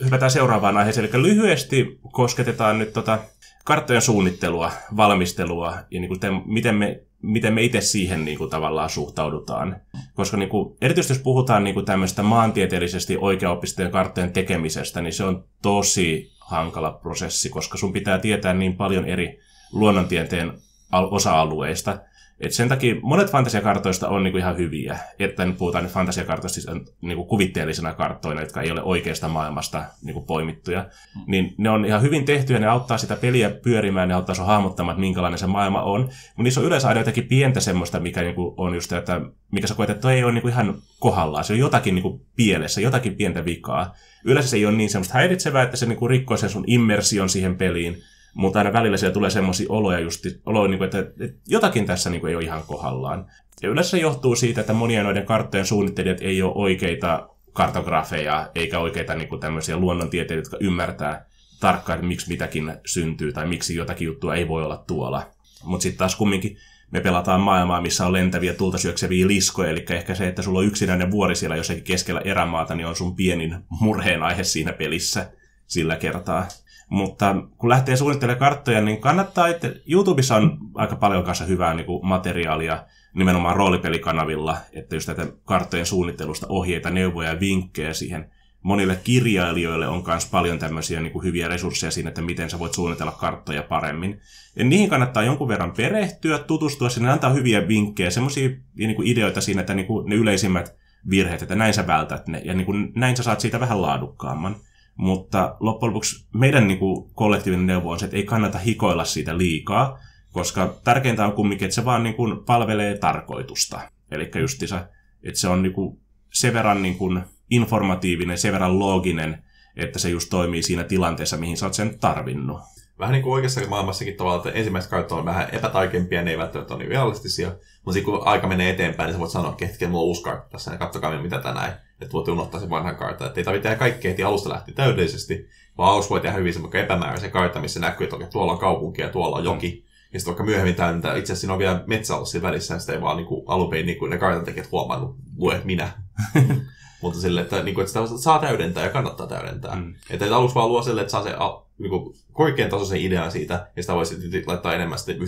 hypätään seuraavaan aiheeseen, eli lyhyesti kosketetaan nyt tota karttojen suunnittelua, valmistelua ja niin kuin te, miten me miten me itse siihen niin kuin, tavallaan suhtaudutaan. Koska niin kuin, erityisesti jos puhutaan niin kuin, tämmöistä maantieteellisesti oikeaoppisten karttojen tekemisestä, niin se on tosi hankala prosessi, koska sun pitää tietää niin paljon eri luonnontieteen osa-alueista. Et sen takia monet fantasiakartoista on niinku ihan hyviä, että nyt puhutaan nyt fantasiakartoista siis niinku kuvitteellisena karttoina, jotka ei ole oikeasta maailmasta niinku poimittuja. Mm. Niin ne on ihan hyvin tehtyjä, ne auttaa sitä peliä pyörimään, ne auttaa sinua hahmottamaan, että minkälainen se maailma on. Mutta niissä on yleensä aina jotakin pientä semmoista, mikä niinku on just, että mikä sä koet, että ei ole niinku ihan kohdallaan. Se on jotakin niinku pielessä, jotakin pientä vikaa. Yleensä se ei ole niin semmoista häiritsevää, että se niinku rikkoo sen sun immersion siihen peliin, mutta aina välillä siellä tulee semmoisia oloja, just, oloja niin kuin, että, että jotakin tässä niin kuin, ei ole ihan kohdallaan. Ja yleensä se johtuu siitä, että monia noiden karttojen suunnittelijat ei ole oikeita kartografeja, eikä oikeita niin kuin, tämmöisiä luonnontieteilijöitä, jotka ymmärtää tarkkaan, että miksi mitäkin syntyy tai miksi jotakin juttua ei voi olla tuolla. Mutta sitten taas kumminkin me pelataan maailmaa, missä on lentäviä tulta syökseviä liskoja, eli ehkä se, että sulla on yksinäinen vuori siellä jossakin keskellä erämaata, niin on sun pienin murheen aihe siinä pelissä sillä kertaa. Mutta kun lähtee suunnittelemaan karttoja, niin kannattaa, että YouTubessa on aika paljon kanssa hyvää niin kuin materiaalia nimenomaan roolipelikanavilla, että just näitä karttojen suunnittelusta ohjeita, neuvoja ja vinkkejä siihen. Monille kirjailijoille on myös paljon tämmöisiä niin kuin hyviä resursseja siinä, että miten sä voit suunnitella karttoja paremmin. Ja niihin kannattaa jonkun verran perehtyä, tutustua sinne, antaa hyviä vinkkejä, semmoisia niin ideoita siinä, että niin kuin ne yleisimmät virheet, että näin sä vältät ne, ja niin kuin näin sä saat siitä vähän laadukkaamman. Mutta loppujen lopuksi meidän niin kuin, kollektiivinen neuvo on se, että ei kannata hikoilla siitä liikaa, koska tärkeintä on kumminkin, että se vaan niin kuin, palvelee tarkoitusta. Eli justiinsa, että se on niin kuin, sen verran niin kuin, informatiivinen, sen verran looginen, että se just toimii siinä tilanteessa, mihin sä oot sen tarvinnut.
Vähän niin kuin oikeassa maailmassakin tavallaan, että ensimmäiset käyttö on vähän epätaikempia, ne ei välttämättä ole niin realistisia, mutta sitten kun aika menee eteenpäin, niin sä voit sanoa, että hetken, mulla kartta tässä, ja katsokaa mitä tänään että voitte unohtaa sen vanhan kartan. Että ei tarvitse tehdä kaikkea heti alusta lähti täydellisesti, vaan alussa voi tehdä hyvin semmoinen epämääräisen kartan, missä näkyy, että okay, tuolla on kaupunki ja tuolla on joki. Mm. Ja sitten vaikka myöhemmin täyntää, itse asiassa siinä on vielä metsä ollut siinä välissä, ja sitä ei vaan niin alun perin niin kuin ne kartantekijät huomannut, luet minä. Mutta sille, että, niin kuin, että sitä saa täydentää ja kannattaa täydentää. Mm. Että aluksi vaan luo sille, että saa se niin kuin, korkean tasoisen idean siitä, ja sitä voisi laittaa enemmän sitten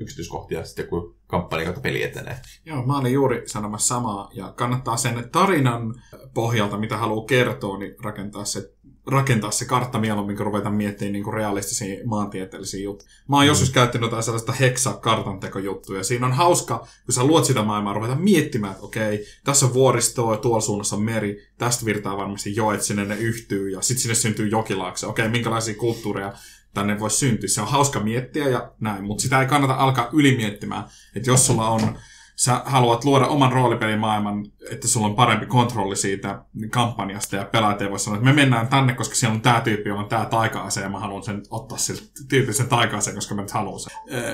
yksityiskohtia sitten, kun kampanja kautta peli etenee.
Joo, mä olin juuri sanomassa samaa, ja kannattaa sen tarinan pohjalta, mitä haluaa kertoa, niin rakentaa se rakentaa se kartta mieluummin, kun ruvetaan miettimään niin kuin realistisia maantieteellisiä juttuja. Mä oon mm. joskus käyttänyt jotain sellaista heksa-kartantekojuttuja. Siinä on hauska, kun sä luot sitä maailmaa, ruvetaan miettimään, että okei, tässä on vuoristoa ja tuolla suunnassa on meri, tästä virtaa varmasti joet, sinne ne yhtyy ja sitten sinne syntyy jokilaakse. Okei, minkälaisia kulttuureja tänne voisi syntyä. Se on hauska miettiä ja näin, mutta sitä ei kannata alkaa ylimiettimään. Että jos sulla on sä haluat luoda oman roolipelimaailman, että sulla on parempi kontrolli siitä kampanjasta ja pelaajat ei voi sanoa, että me mennään tänne, koska siellä on tämä tyyppi, jolla on tämä taika-ase ja mä haluan sen ottaa siltä tyyppisen taika koska mä nyt haluan sen.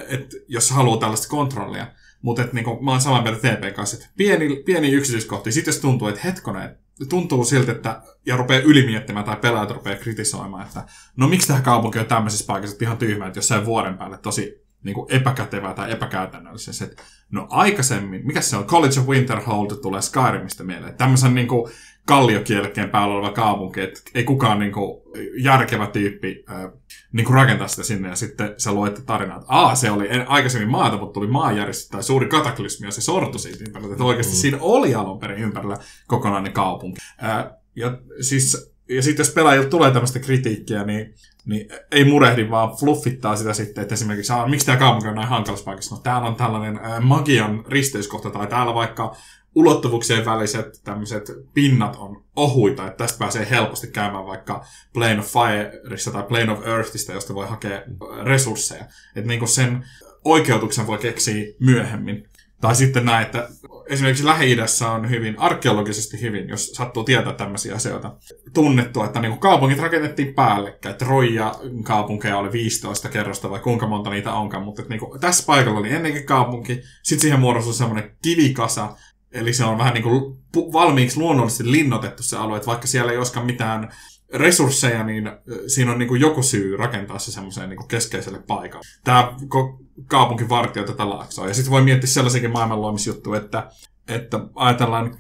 Et jos haluaa tällaista kontrollia. Mutta niinku, mä oon saman mieltä TP kanssa, että pieni, pieni yksityiskohti. Sitten jos tuntuu, että hetkonen, tuntuu siltä, että ja rupeaa ylimiettimään tai pelaajat rupeaa kritisoimaan, että no miksi tämä kaupunki on tämmöisessä paikassa, että ihan tyhmä, että jossain vuoren päälle tosi niin kuin epäkätevää tai epäkäytännöllistä. Että no aikaisemmin, mikä se on, College of Winterhold tulee Skyrimistä mieleen. Tämmöisen niin kuin kalliokielkeen päällä oleva kaupunki, että ei kukaan niin kuin, järkevä tyyppi äh, niin kuin rakentaa sitä sinne ja sitten sä luet tarinaa, että Aa, se oli aikaisemmin maata, mutta tuli maanjärjestys tai suuri kataklysmi ja se sortui siitä ympärillä. Että oikeasti mm. siinä oli alun perin ympärillä kokonainen kaupunki. Äh, ja siis ja sitten jos pelaajilta tulee tämmöistä kritiikkiä, niin niin ei murehdi, vaan fluffittaa sitä sitten, että esimerkiksi, miksi tämä kaupunki on näin hankalassa paikassa? No täällä on tällainen magian risteyskohta, tai täällä vaikka ulottuvuuksien väliset tämmöiset pinnat on ohuita, että tästä pääsee helposti käymään vaikka Plane of Fireissa tai Plane of Earthista, josta voi hakea resursseja. Että niinku sen oikeutuksen voi keksiä myöhemmin. Tai sitten näin, että esimerkiksi Lähi-idässä on hyvin, arkeologisesti hyvin, jos sattuu tietää tämmöisiä asioita, tunnettu, että niin kaupungit rakennettiin päällekkäin. Troja kaupunkeja oli 15 kerrosta vai kuinka monta niitä onkaan, mutta niin kuin, tässä paikalla oli ennenkin kaupunki, sitten siihen muodostui semmoinen kivikasa, eli se on vähän niin kuin valmiiksi luonnollisesti linnoitettu se alue, että vaikka siellä ei olisikaan mitään resursseja, niin siinä on niin kuin joku syy rakentaa se semmoiseen niin keskeiselle paikalle. Tämä kaupunki vartioi tätä laaksoa. Ja sitten voi miettiä sellaisenkin maailmanluomisjuttu, että, että ajatellaan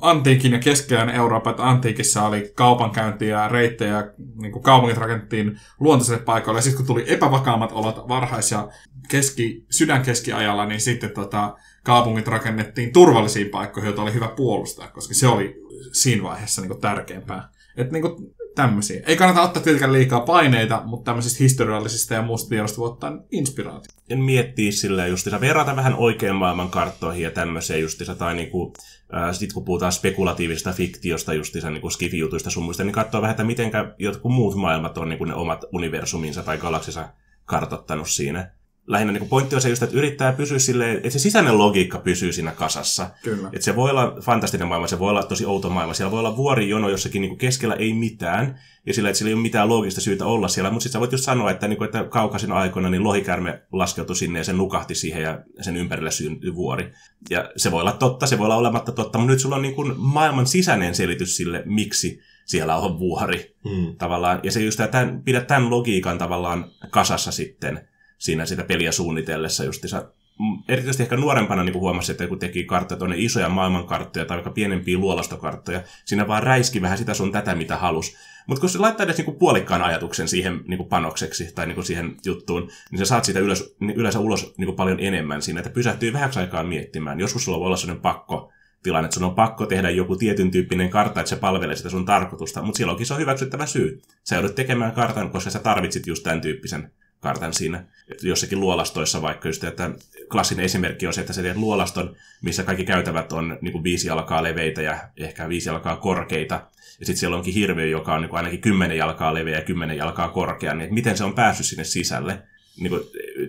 antiikin ja keskiajan Eurooppa, että antiikissa oli kaupankäyntiä ja reittejä, niin kuin kaupungit rakennettiin luontaiselle paikoille, ja sitten kun tuli epävakaammat olot varhais- ja keski, sydänkeskiajalla, niin sitten tota, kaupungit rakennettiin turvallisiin paikkoihin, joita oli hyvä puolustaa, koska se oli siinä vaiheessa niin kuin tärkeämpää. Et niin kuin, tämmöisiä. Ei kannata ottaa tietenkään liikaa paineita, mutta tämmöisistä historiallisista ja muusta tiedosta voi ottaa inspiraatio.
Ja miettiä silleen justiinsa, verrata vähän oikean maailman karttoihin ja tämmöiseen justiinsa, tai niinku, äh, sit kun puhutaan spekulatiivisesta fiktiosta justiinsa niinku skifi-jutuista sun muista, niin katsoa vähän, että miten jotkut muut maailmat on niinku ne omat universuminsa tai galaksinsa kartottanut siinä lähinnä niin pointti on se just, että yrittää pysyä silleen, että se sisäinen logiikka pysyy siinä kasassa.
Kyllä.
Että se voi olla fantastinen maailma, se voi olla tosi outo maailma. Siellä voi olla vuorijono jossakin niin keskellä ei mitään, ja sillä, että sillä ei ole mitään loogista syytä olla siellä. Mutta sitten sä voit just sanoa, että, niin kuin, että kaukaisin aikoina niin lohikärme laskeutui sinne ja se nukahti siihen ja sen ympärille syntyi vuori. Ja se voi olla totta, se voi olla olematta totta, mutta nyt sulla on niin kuin maailman sisäinen selitys sille, miksi siellä on vuori. Hmm. Tavallaan. Ja se just, että pidät tämän logiikan tavallaan kasassa sitten siinä sitä peliä suunnitellessa justissa. Mm, erityisesti ehkä nuorempana niin huomasi, että kun teki karttoja, tuonne isoja maailmankarttoja tai vaikka pienempiä luolastokarttoja, siinä vaan räiski vähän sitä sun tätä, mitä halus. Mutta kun se laittaa edes niin puolikkaan ajatuksen siihen niin panokseksi tai niin siihen juttuun, niin sä saat siitä ylös, yleensä ulos niin paljon enemmän siinä, että pysähtyy vähäksi aikaa miettimään. Joskus sulla voi olla sellainen pakko tilanne, että sun on pakko tehdä joku tietyn tyyppinen kartta, että se palvelee sitä sun tarkoitusta, mutta silloinkin se on hyväksyttävä syy. Sä joudut tekemään kartan, koska sä tarvitsit just tämän tyyppisen kartan siinä. Jossakin luolastoissa vaikka just, että klassinen esimerkki on se, että sä teet luolaston, missä kaikki käytävät on niin kuin viisi jalkaa leveitä ja ehkä viisi jalkaa korkeita. Ja sitten siellä onkin hirviö, joka on niin kuin ainakin kymmenen jalkaa leveä ja kymmenen jalkaa korkea. Niin miten se on päässyt sinne sisälle. Niin kuin,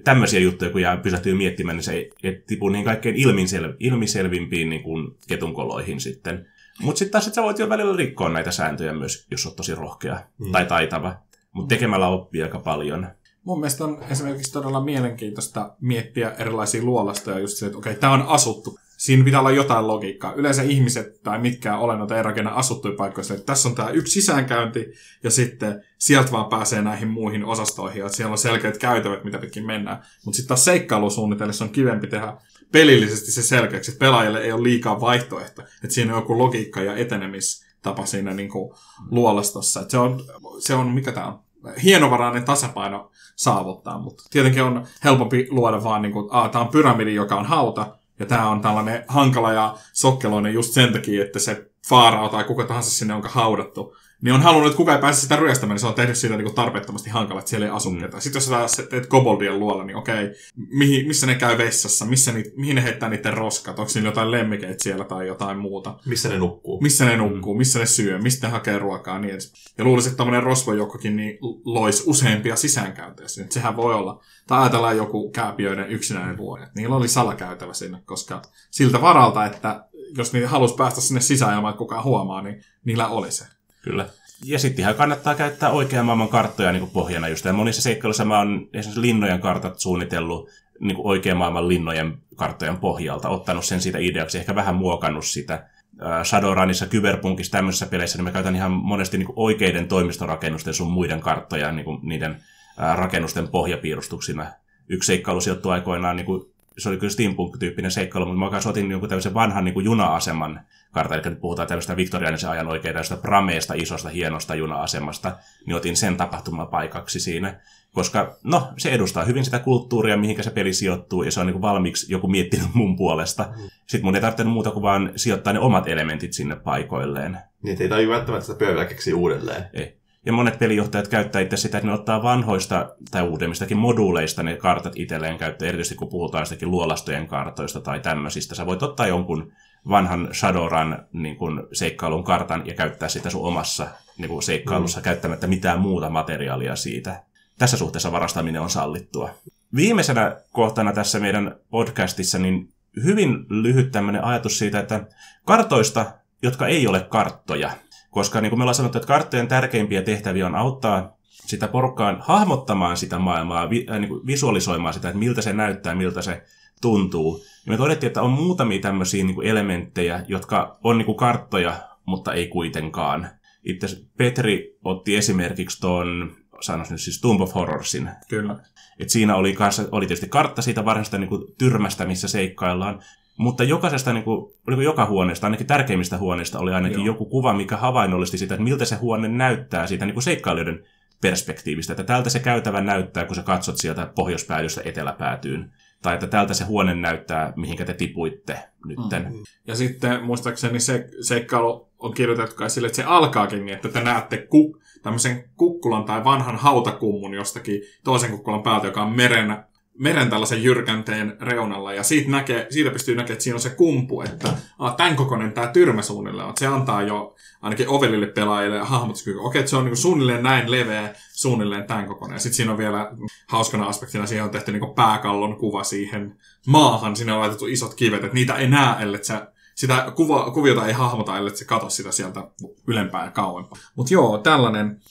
tämmöisiä juttuja, kun jää pysähtyy miettimään, niin se ei tipu niin kaikkein ilmisel, ilmiselvimpiin niin kuin ketunkoloihin sitten. Mutta sitten taas, että sä voit jo välillä rikkoa näitä sääntöjä myös, jos oot tosi rohkea mm. tai taitava. Mutta tekemällä oppii aika paljon
mun mielestä on esimerkiksi todella mielenkiintoista miettiä erilaisia luolastoja just se, että okei, okay, tämä on asuttu. Siinä pitää olla jotain logiikkaa. Yleensä ihmiset tai mitkään olennot ei rakenna asuttuja paikkoja. Että tässä on tämä yksi sisäänkäynti ja sitten sieltä vaan pääsee näihin muihin osastoihin. Että siellä on selkeät käytävät, mitä pitkin mennään. Mutta sitten taas seikkailusuunnitellessa on kivempi tehdä pelillisesti se selkeäksi, että pelaajille ei ole liikaa vaihtoehto. Että siinä on joku logiikka ja etenemistapa siinä niin kuin luolastossa. Että se on, se on, mikä tämä on? Hienovarainen tasapaino saavuttaa, mutta tietenkin on helpompi luoda vaan, niin kuin, tämä on pyramidi, joka on hauta, ja tämä on tällainen hankala ja sokkeloinen just sen takia, että se faarao tai kuka tahansa sinne onka haudattu, niin on halunnut, että kukaan ei pääse sitä ryöstämään, niin se on tehnyt siitä niin tarpeettomasti hankala, että siellä ei asu mm. ketään. Sitten jos sä taas teet koboldien luolla, niin okei, mihin, missä ne käy vessassa, missä ni, mihin ne heittää niiden roskat, onko niillä jotain lemmikeitä siellä tai jotain muuta.
Missä ne nukkuu.
Missä ne nukkuu, mm. missä ne syö, mistä ne hakee ruokaa, niin edes. Ja luulisin, että tämmöinen rosvojokkokin niin loisi useampia sisäänkäyntejä sinne. Sehän voi olla. Tai ajatellaan joku kääpiöiden yksinäinen vuori. Niillä oli salakäytävä sinne, koska siltä varalta, että jos niitä halusi päästä sinne sisään ilman, että kukaan huomaa, niin niillä oli se.
Kyllä. Ja sittenhän kannattaa käyttää oikean maailman karttoja niin kuin pohjana just. Ja monissa seikkailuissa mä oon esimerkiksi linnojen kartat suunnitellut niin kuin oikean maailman linnojen karttojen pohjalta, ottanut sen siitä ideaksi, ehkä vähän muokannut sitä. Shadowrunissa, Cyberpunkissa, tämmöisissä peleissä, niin mä käytän ihan monesti niin kuin oikeiden toimistorakennusten sun muiden karttoja niin kuin niiden rakennusten pohjapiirustuksina. Yksi seikkailu sijoittui aikoinaan, niin kuin, se oli kyllä steampunk-tyyppinen seikkailu, mutta mä kanssa otin niin tämmöisen vanhan niin kuin juna-aseman kartan, eli puhutaan tämmöistä viktoriaanisen ajan oikein tämmöistä prameesta, isosta, hienosta juna-asemasta, niin otin sen tapahtumapaikaksi siinä. Koska, no, se edustaa hyvin sitä kulttuuria, mihinkä se peli sijoittuu, ja se on niin kuin valmiiksi joku miettinyt mun puolesta. Mm. Sitten mun ei tarvitse muuta kuin vaan sijoittaa ne omat elementit sinne paikoilleen.
Niin, ei tarvitse välttämättä sitä pöydällä keksiä uudelleen.
Ei. Ja monet pelijohtajat käyttää itse sitä, että ne ottaa vanhoista tai uudemmistakin moduuleista ne kartat itselleen käyttöön, erityisesti kun puhutaan jostakin luolastojen kartoista tai tämmöisistä. Sä voit ottaa jonkun vanhan Shadowrun niin kuin, seikkailun kartan ja käyttää sitä sun omassa niin kuin, seikkailussa mm. käyttämättä mitään muuta materiaalia siitä. Tässä suhteessa varastaminen on sallittua. Viimeisenä kohtana tässä meidän podcastissa niin hyvin lyhyt tämmöinen ajatus siitä, että kartoista, jotka ei ole karttoja, koska niin kuin me ollaan sanottu, että karttojen tärkeimpiä tehtäviä on auttaa sitä porukkaan hahmottamaan sitä maailmaa, vi, äh, niin kuin visualisoimaan sitä, että miltä se näyttää, miltä se tuntuu. Ja me todettiin, että on muutamia tämmöisiä niin kuin elementtejä, jotka on niin kuin karttoja, mutta ei kuitenkaan. Itse Petri otti esimerkiksi tuon, sanoisin nyt siis Tomb of Horrorsin.
Kyllä.
Et siinä oli, kanssa, oli tietysti kartta siitä varsinaisesta niin kuin tyrmästä, missä seikkaillaan, mutta jokaisesta, niin kuin, kuin joka huoneesta, ainakin tärkeimmistä huoneista, oli ainakin Joo. joku kuva, mikä havainnollisti sitä, että miltä se huone näyttää siitä niin kuin seikkailijoiden perspektiivistä. Että tältä se käytävä näyttää, kun sä katsot sieltä pohjoispäädystä eteläpäätyyn. Tai että tältä se huone näyttää, mihinkä te tipuitte nytten. Mm.
Ja sitten muistaakseni se seikkailu on kirjoitettu kai sille, että se alkaakin niin, että te näette ku, tämmöisen kukkulan tai vanhan hautakummun jostakin toisen kukkulan päältä, joka on meren meren tällaisen jyrkänteen reunalla, ja siitä, näkee, siitä pystyy näkemään, että siinä on se kumpu, että ah, tämän kokoinen tämä tyrmä suunnilleen on. Se antaa jo ainakin ovelille pelaajille hahmotuskyky. Okei, että se on niin suunnilleen näin leveä, suunnilleen tämän kokoinen. Ja sitten siinä on vielä hauskana aspektina, siihen on tehty niin pääkallon kuva siihen maahan. Sinne on laitettu isot kivet, että niitä ei näe, ellei sä sitä kuva, kuviota ei hahmota, ellei se katso sitä sieltä ylempää ja kauempaa. Mutta joo, tällainen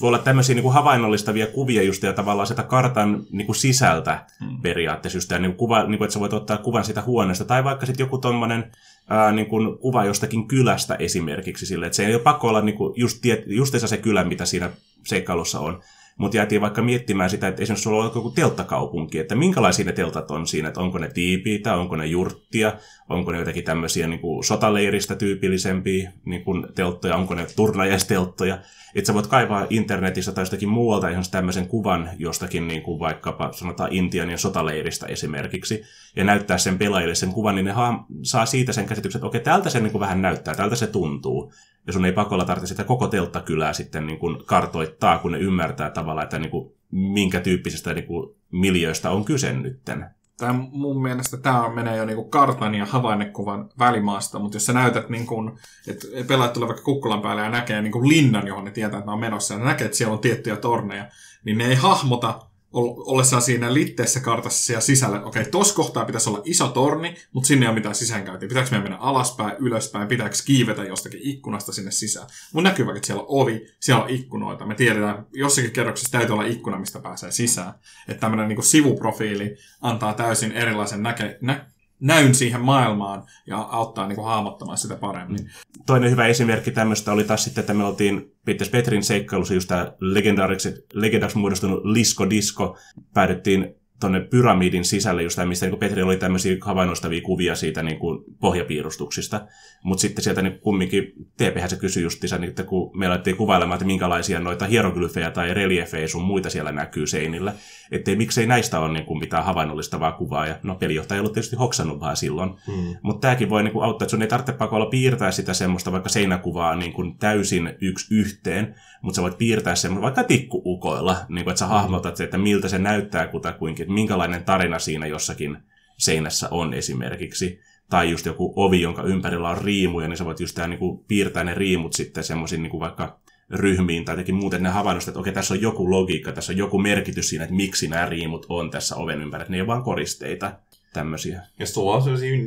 voi olla tämmöisiä niin kuin havainnollistavia kuvia just ja tavallaan sitä kartan niin kuin sisältä hmm. periaatteessa just, ja niin kuin kuva, niin kuin, että sä voit ottaa kuvan sitä huoneesta, tai vaikka sitten joku tommonen ää, niin kuin kuva jostakin kylästä esimerkiksi sille, että se ei ole pakko olla niin kuin just, just se kylä, mitä siinä seikkailussa on, mutta jäätiin vaikka miettimään sitä, että esimerkiksi sulla on joku telttakaupunki, että minkälaisia ne teltat on siinä, että onko ne tiipiitä, onko ne jurttia, onko ne jotenkin tämmöisiä niin kuin sotaleiristä tyypillisempiä niin kuin telttoja, onko ne turnajaistelttoja. Että sä voit kaivaa internetistä tai jostakin muualta ihan tämmöisen kuvan jostakin niin kuin vaikkapa sanotaan Intianin sotaleiristä esimerkiksi, ja näyttää sen pelaajille sen kuvan, niin ne saa siitä sen käsityksen, että okei, tältä se niin kuin vähän näyttää, tältä se tuntuu ja sun ei pakolla tarvitse sitä koko telttakylää sitten niin kuin kartoittaa, kun ne ymmärtää tavallaan, että niin kuin, minkä tyyppisestä niin kuin, miljöistä on kyse nytten.
Tämä mun mielestä tämä menee jo niin kartan ja havainnekuvan välimaasta, mutta jos sä näytät, niin kuin, että pelaajat tulee vaikka kukkulan päälle ja näkee niin kuin linnan, johon ne tietää, että ne on menossa, ja ne näkee, että siellä on tiettyjä torneja, niin ne ei hahmota ollessaan siinä litteessä kartassa siellä sisällä, okei, okay, kohtaa pitäisi olla iso torni, mutta sinne ei ole mitään sisäänkäyntiä. Pitääkö meidän mennä alaspäin, ylöspäin, pitääkö kiivetä jostakin ikkunasta sinne sisään? Mun näkyy vaikka, että siellä on ovi, siellä on ikkunoita. Me tiedetään, jossakin kerroksessa täytyy olla ikkuna, mistä pääsee sisään. Että tämmöinen niin sivuprofiili antaa täysin erilaisen näke, nä, näyn siihen maailmaan ja auttaa niin kuin hahmottamaan sitä paremmin. Mm.
Toinen hyvä esimerkki tämmöistä oli taas sitten, että me oltiin Peter Petrin seikkailussa just tämä legendaariksi, legendaariksi muodostunut Lisko Disco. Päädyttiin tuonne pyramidin sisälle, just tämä, mistä niin Petri oli tämmöisiä havainnoistavia kuvia siitä niin kuin pohjapiirustuksista. Mutta sitten sieltä niin kumminkin, TPhän se kysyi justiinsa, niin, että kun me alettiin kuvailemaan, että minkälaisia noita hieroglyfejä tai reliefejä sun muita siellä näkyy seinillä, että miksei näistä ole niin kuin mitään havainnollistavaa kuvaa. Ja no pelijohtaja ei ollut tietysti hoksannut vähän silloin. Hmm. Mutta tämäkin voi niin kuin auttaa, että sun ei tarvitse pakolla piirtää sitä semmoista vaikka seinäkuvaa niin kuin täysin yksi yhteen, mutta sä voit piirtää sen vaikka tikkuukoilla, niin kuin, että sä hahmotat se, että miltä se näyttää kutakuinkin, että minkälainen tarina siinä jossakin seinässä on esimerkiksi. Tai just joku ovi, jonka ympärillä on riimuja, niin sä voit just tää, niin kuin, piirtää ne riimut sitten semmoisiin niin vaikka ryhmiin tai jotenkin muuten ne havainnosta, että okei, tässä on joku logiikka, tässä on joku merkitys siinä, että miksi nämä riimut on tässä oven ympärillä. Ne ei ole vaan koristeita tämmöisiä.
Ja tuolla on sellaisia,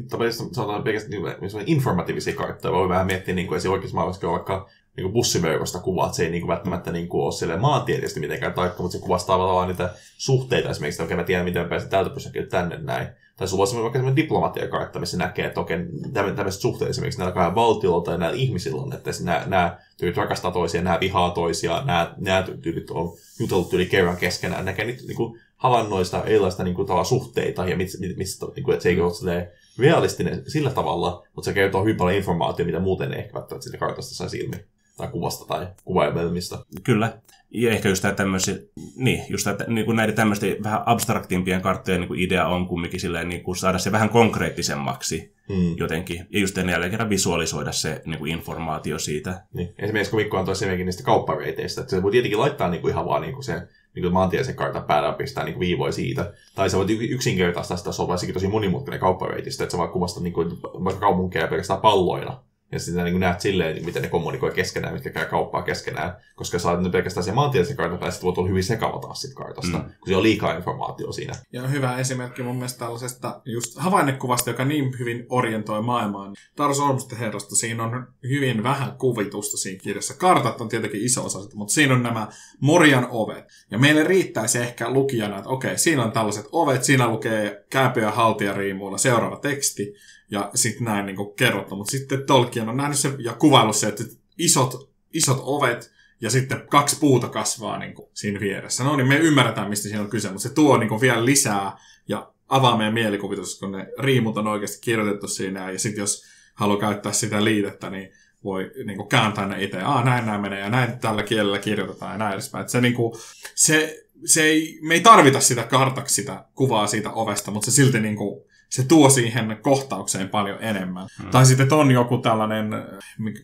sanotaan pelkästään niin, informatiivisia karttoja, voi vähän miettiä, niin kuin, oikeassa maailmassa vaikka niin bussiverkosta kuvaa, että se ei niin kuin välttämättä niin kuin ole sille maantieteellisesti mitenkään taikka, mutta se kuvastaa tavallaan niitä suhteita esimerkiksi, että okei mä tiedän, miten pääsen täältä pysäkiltä tänne näin. Tai sulla on vaikka semmoinen diplomatiakartta, missä näkee, että okei, tämmöiset suhteet esimerkiksi näillä kahden valtiolla tai näillä ihmisillä on, että nämä, nämä tyylit rakastaa toisia, nämä vihaa toisia, nämä, nämä tyylit on jutellut yli kerran keskenään, näkee niitä niin kuin havainnoista erilaista niin kuin, suhteita ja mistä, mistä niin kuin, että se ei ole realistinen sillä tavalla, mutta se kertoo hyvin paljon informaatiota, mitä muuten ei ehkä välttämättä siitä kartasta saisi ilmi tai kuvasta tai kuvailmista.
Kyllä. Ja ehkä just tämmöisiä, niin, just tämä, niin kuin näiden tämmöisten vähän abstraktimpien karttojen niin kuin idea on kumminkin silleen, niin kuin saada se vähän konkreettisemmaksi hmm. jotenkin. Ja just jälleen kerran visualisoida se niin kuin informaatio siitä.
Niin. Esimerkiksi kun Mikko antoi esimerkiksi niistä kauppareiteistä, että se voi tietenkin laittaa niin kuin ihan vaan niin kuin se niin kuin maantieteellisen kartan päällä pistää niin viivoja siitä. Tai sä voit yksinkertaistaa sitä, se on tosi monimutkainen kauppareitistä, että sä vaan kuvasta niin kuin, vaikka kaupunkeja pelkästään palloina ja sitten niin näet silleen, miten ne kommunikoi keskenään, mitkä käy kauppaa keskenään. Koska sä oot pelkästään se maantieteellisen kartan päästä, voit olla hyvin sekava taas siitä kartasta, mm. kun siellä on liikaa informaatiota siinä.
Ja hyvä esimerkki mun mielestä tällaisesta just havainnekuvasta, joka niin hyvin orientoi maailmaan. Taru Ormusten herrasta, siinä on hyvin vähän kuvitusta siinä kirjassa. Kartat on tietenkin iso osa sitä, mutta siinä on nämä Morjan ovet. Ja meille riittäisi ehkä lukijana, että okei, siinä on tällaiset ovet, siinä lukee kääpiö haltijariimuilla seuraava teksti ja sitten näin niin kerrottu. Mutta sitten Tolkien on nähnyt se ja kuvailu se, että isot, isot ovet ja sitten kaksi puuta kasvaa niin kuin siinä vieressä. No niin, me ymmärretään, mistä siinä on kyse, mutta se tuo niin kuin vielä lisää ja avaa meidän mielikuvitus, kun ne riimut on oikeasti kirjoitettu siinä. Ja sitten jos haluaa käyttää sitä liitettä, niin voi niin kuin kääntää ne itse. Ah, näin näin menee ja näin tällä kielellä kirjoitetaan ja näin edespäin. se, niin kuin, se se ei, me ei tarvita sitä kartaksi sitä kuvaa siitä ovesta, mutta se silti niin kuin, se tuo siihen kohtaukseen paljon enemmän. Hmm. Tai sitten on joku tällainen,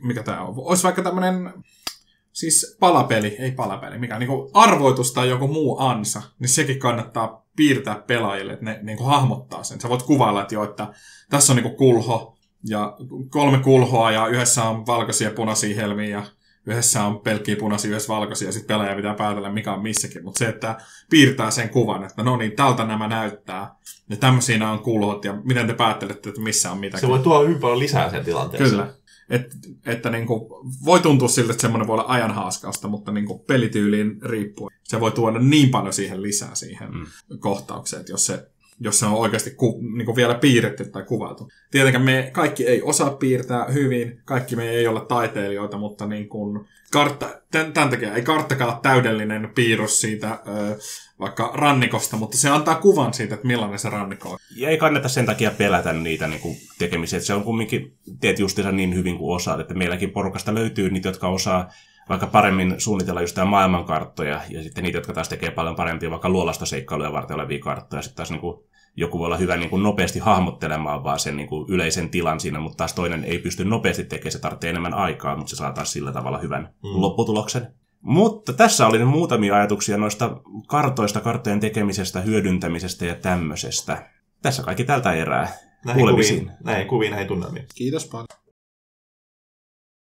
mikä tämä on, olisi vaikka tämmöinen siis palapeli, ei palapeli, mikä niin kuin arvoitus tai joku muu ansa, niin sekin kannattaa piirtää pelaajille, että ne niin kuin hahmottaa sen. Sä voit kuvailla, että jo, että tässä on niin kuin kulho ja kolme kulhoa ja yhdessä on valkoisia punaisia helmiä ja yhdessä on pelkkiä punaisia, yhdessä valkoisia, ja sitten pelaaja pitää päätellä, mikä on missäkin. Mutta se, että piirtää sen kuvan, että no niin, tältä nämä näyttää, ja tämmöisiä on kulhot, ja miten te päättelette, että missä on mitäkin.
Se voi tuoda hyvin paljon lisää sen tilanteeseen.
Kyllä. Et, että niin kuin, voi tuntua siltä, että semmoinen voi olla ajanhaaskausta, mutta niin kuin pelityyliin riippuen. Se voi tuoda niin paljon siihen lisää siihen mm. kohtaukseen, että jos se jos se on oikeasti ku, niin kuin vielä piirretty tai kuvattu. Tietenkään me kaikki ei osaa piirtää hyvin, kaikki me ei ole taiteilijoita, mutta niin kuin kartta, tämän, tämän takia ei karttakaan ole täydellinen piirros siitä ö, vaikka rannikosta, mutta se antaa kuvan siitä, että millainen se rannikko on.
Ja ei kannata sen takia pelätä niitä niin kuin, tekemisiä, että se on kumminkin, teet justiinsa niin hyvin kuin osaat, että meilläkin porukasta löytyy niitä, jotka osaa vaikka paremmin suunnitella just tämä maailmankarttoja, ja sitten niitä, jotka taas tekee paljon parempia vaikka luolasta seikkailuja varten olevia karttoja. Sitten taas niin kuin, joku voi olla hyvä niin kuin nopeasti hahmottelemaan vaan sen niin kuin yleisen tilan siinä, mutta taas toinen ei pysty nopeasti tekemään, se tarvitsee enemmän aikaa, mutta se saa taas sillä tavalla hyvän mm. lopputuloksen. Mutta tässä oli muutamia ajatuksia noista kartoista, karttojen tekemisestä, hyödyntämisestä ja tämmöisestä. Tässä kaikki tältä erää.
Näihin kuviin, näihin kuviin, näihin tunnelmiin.
Kiitos paljon.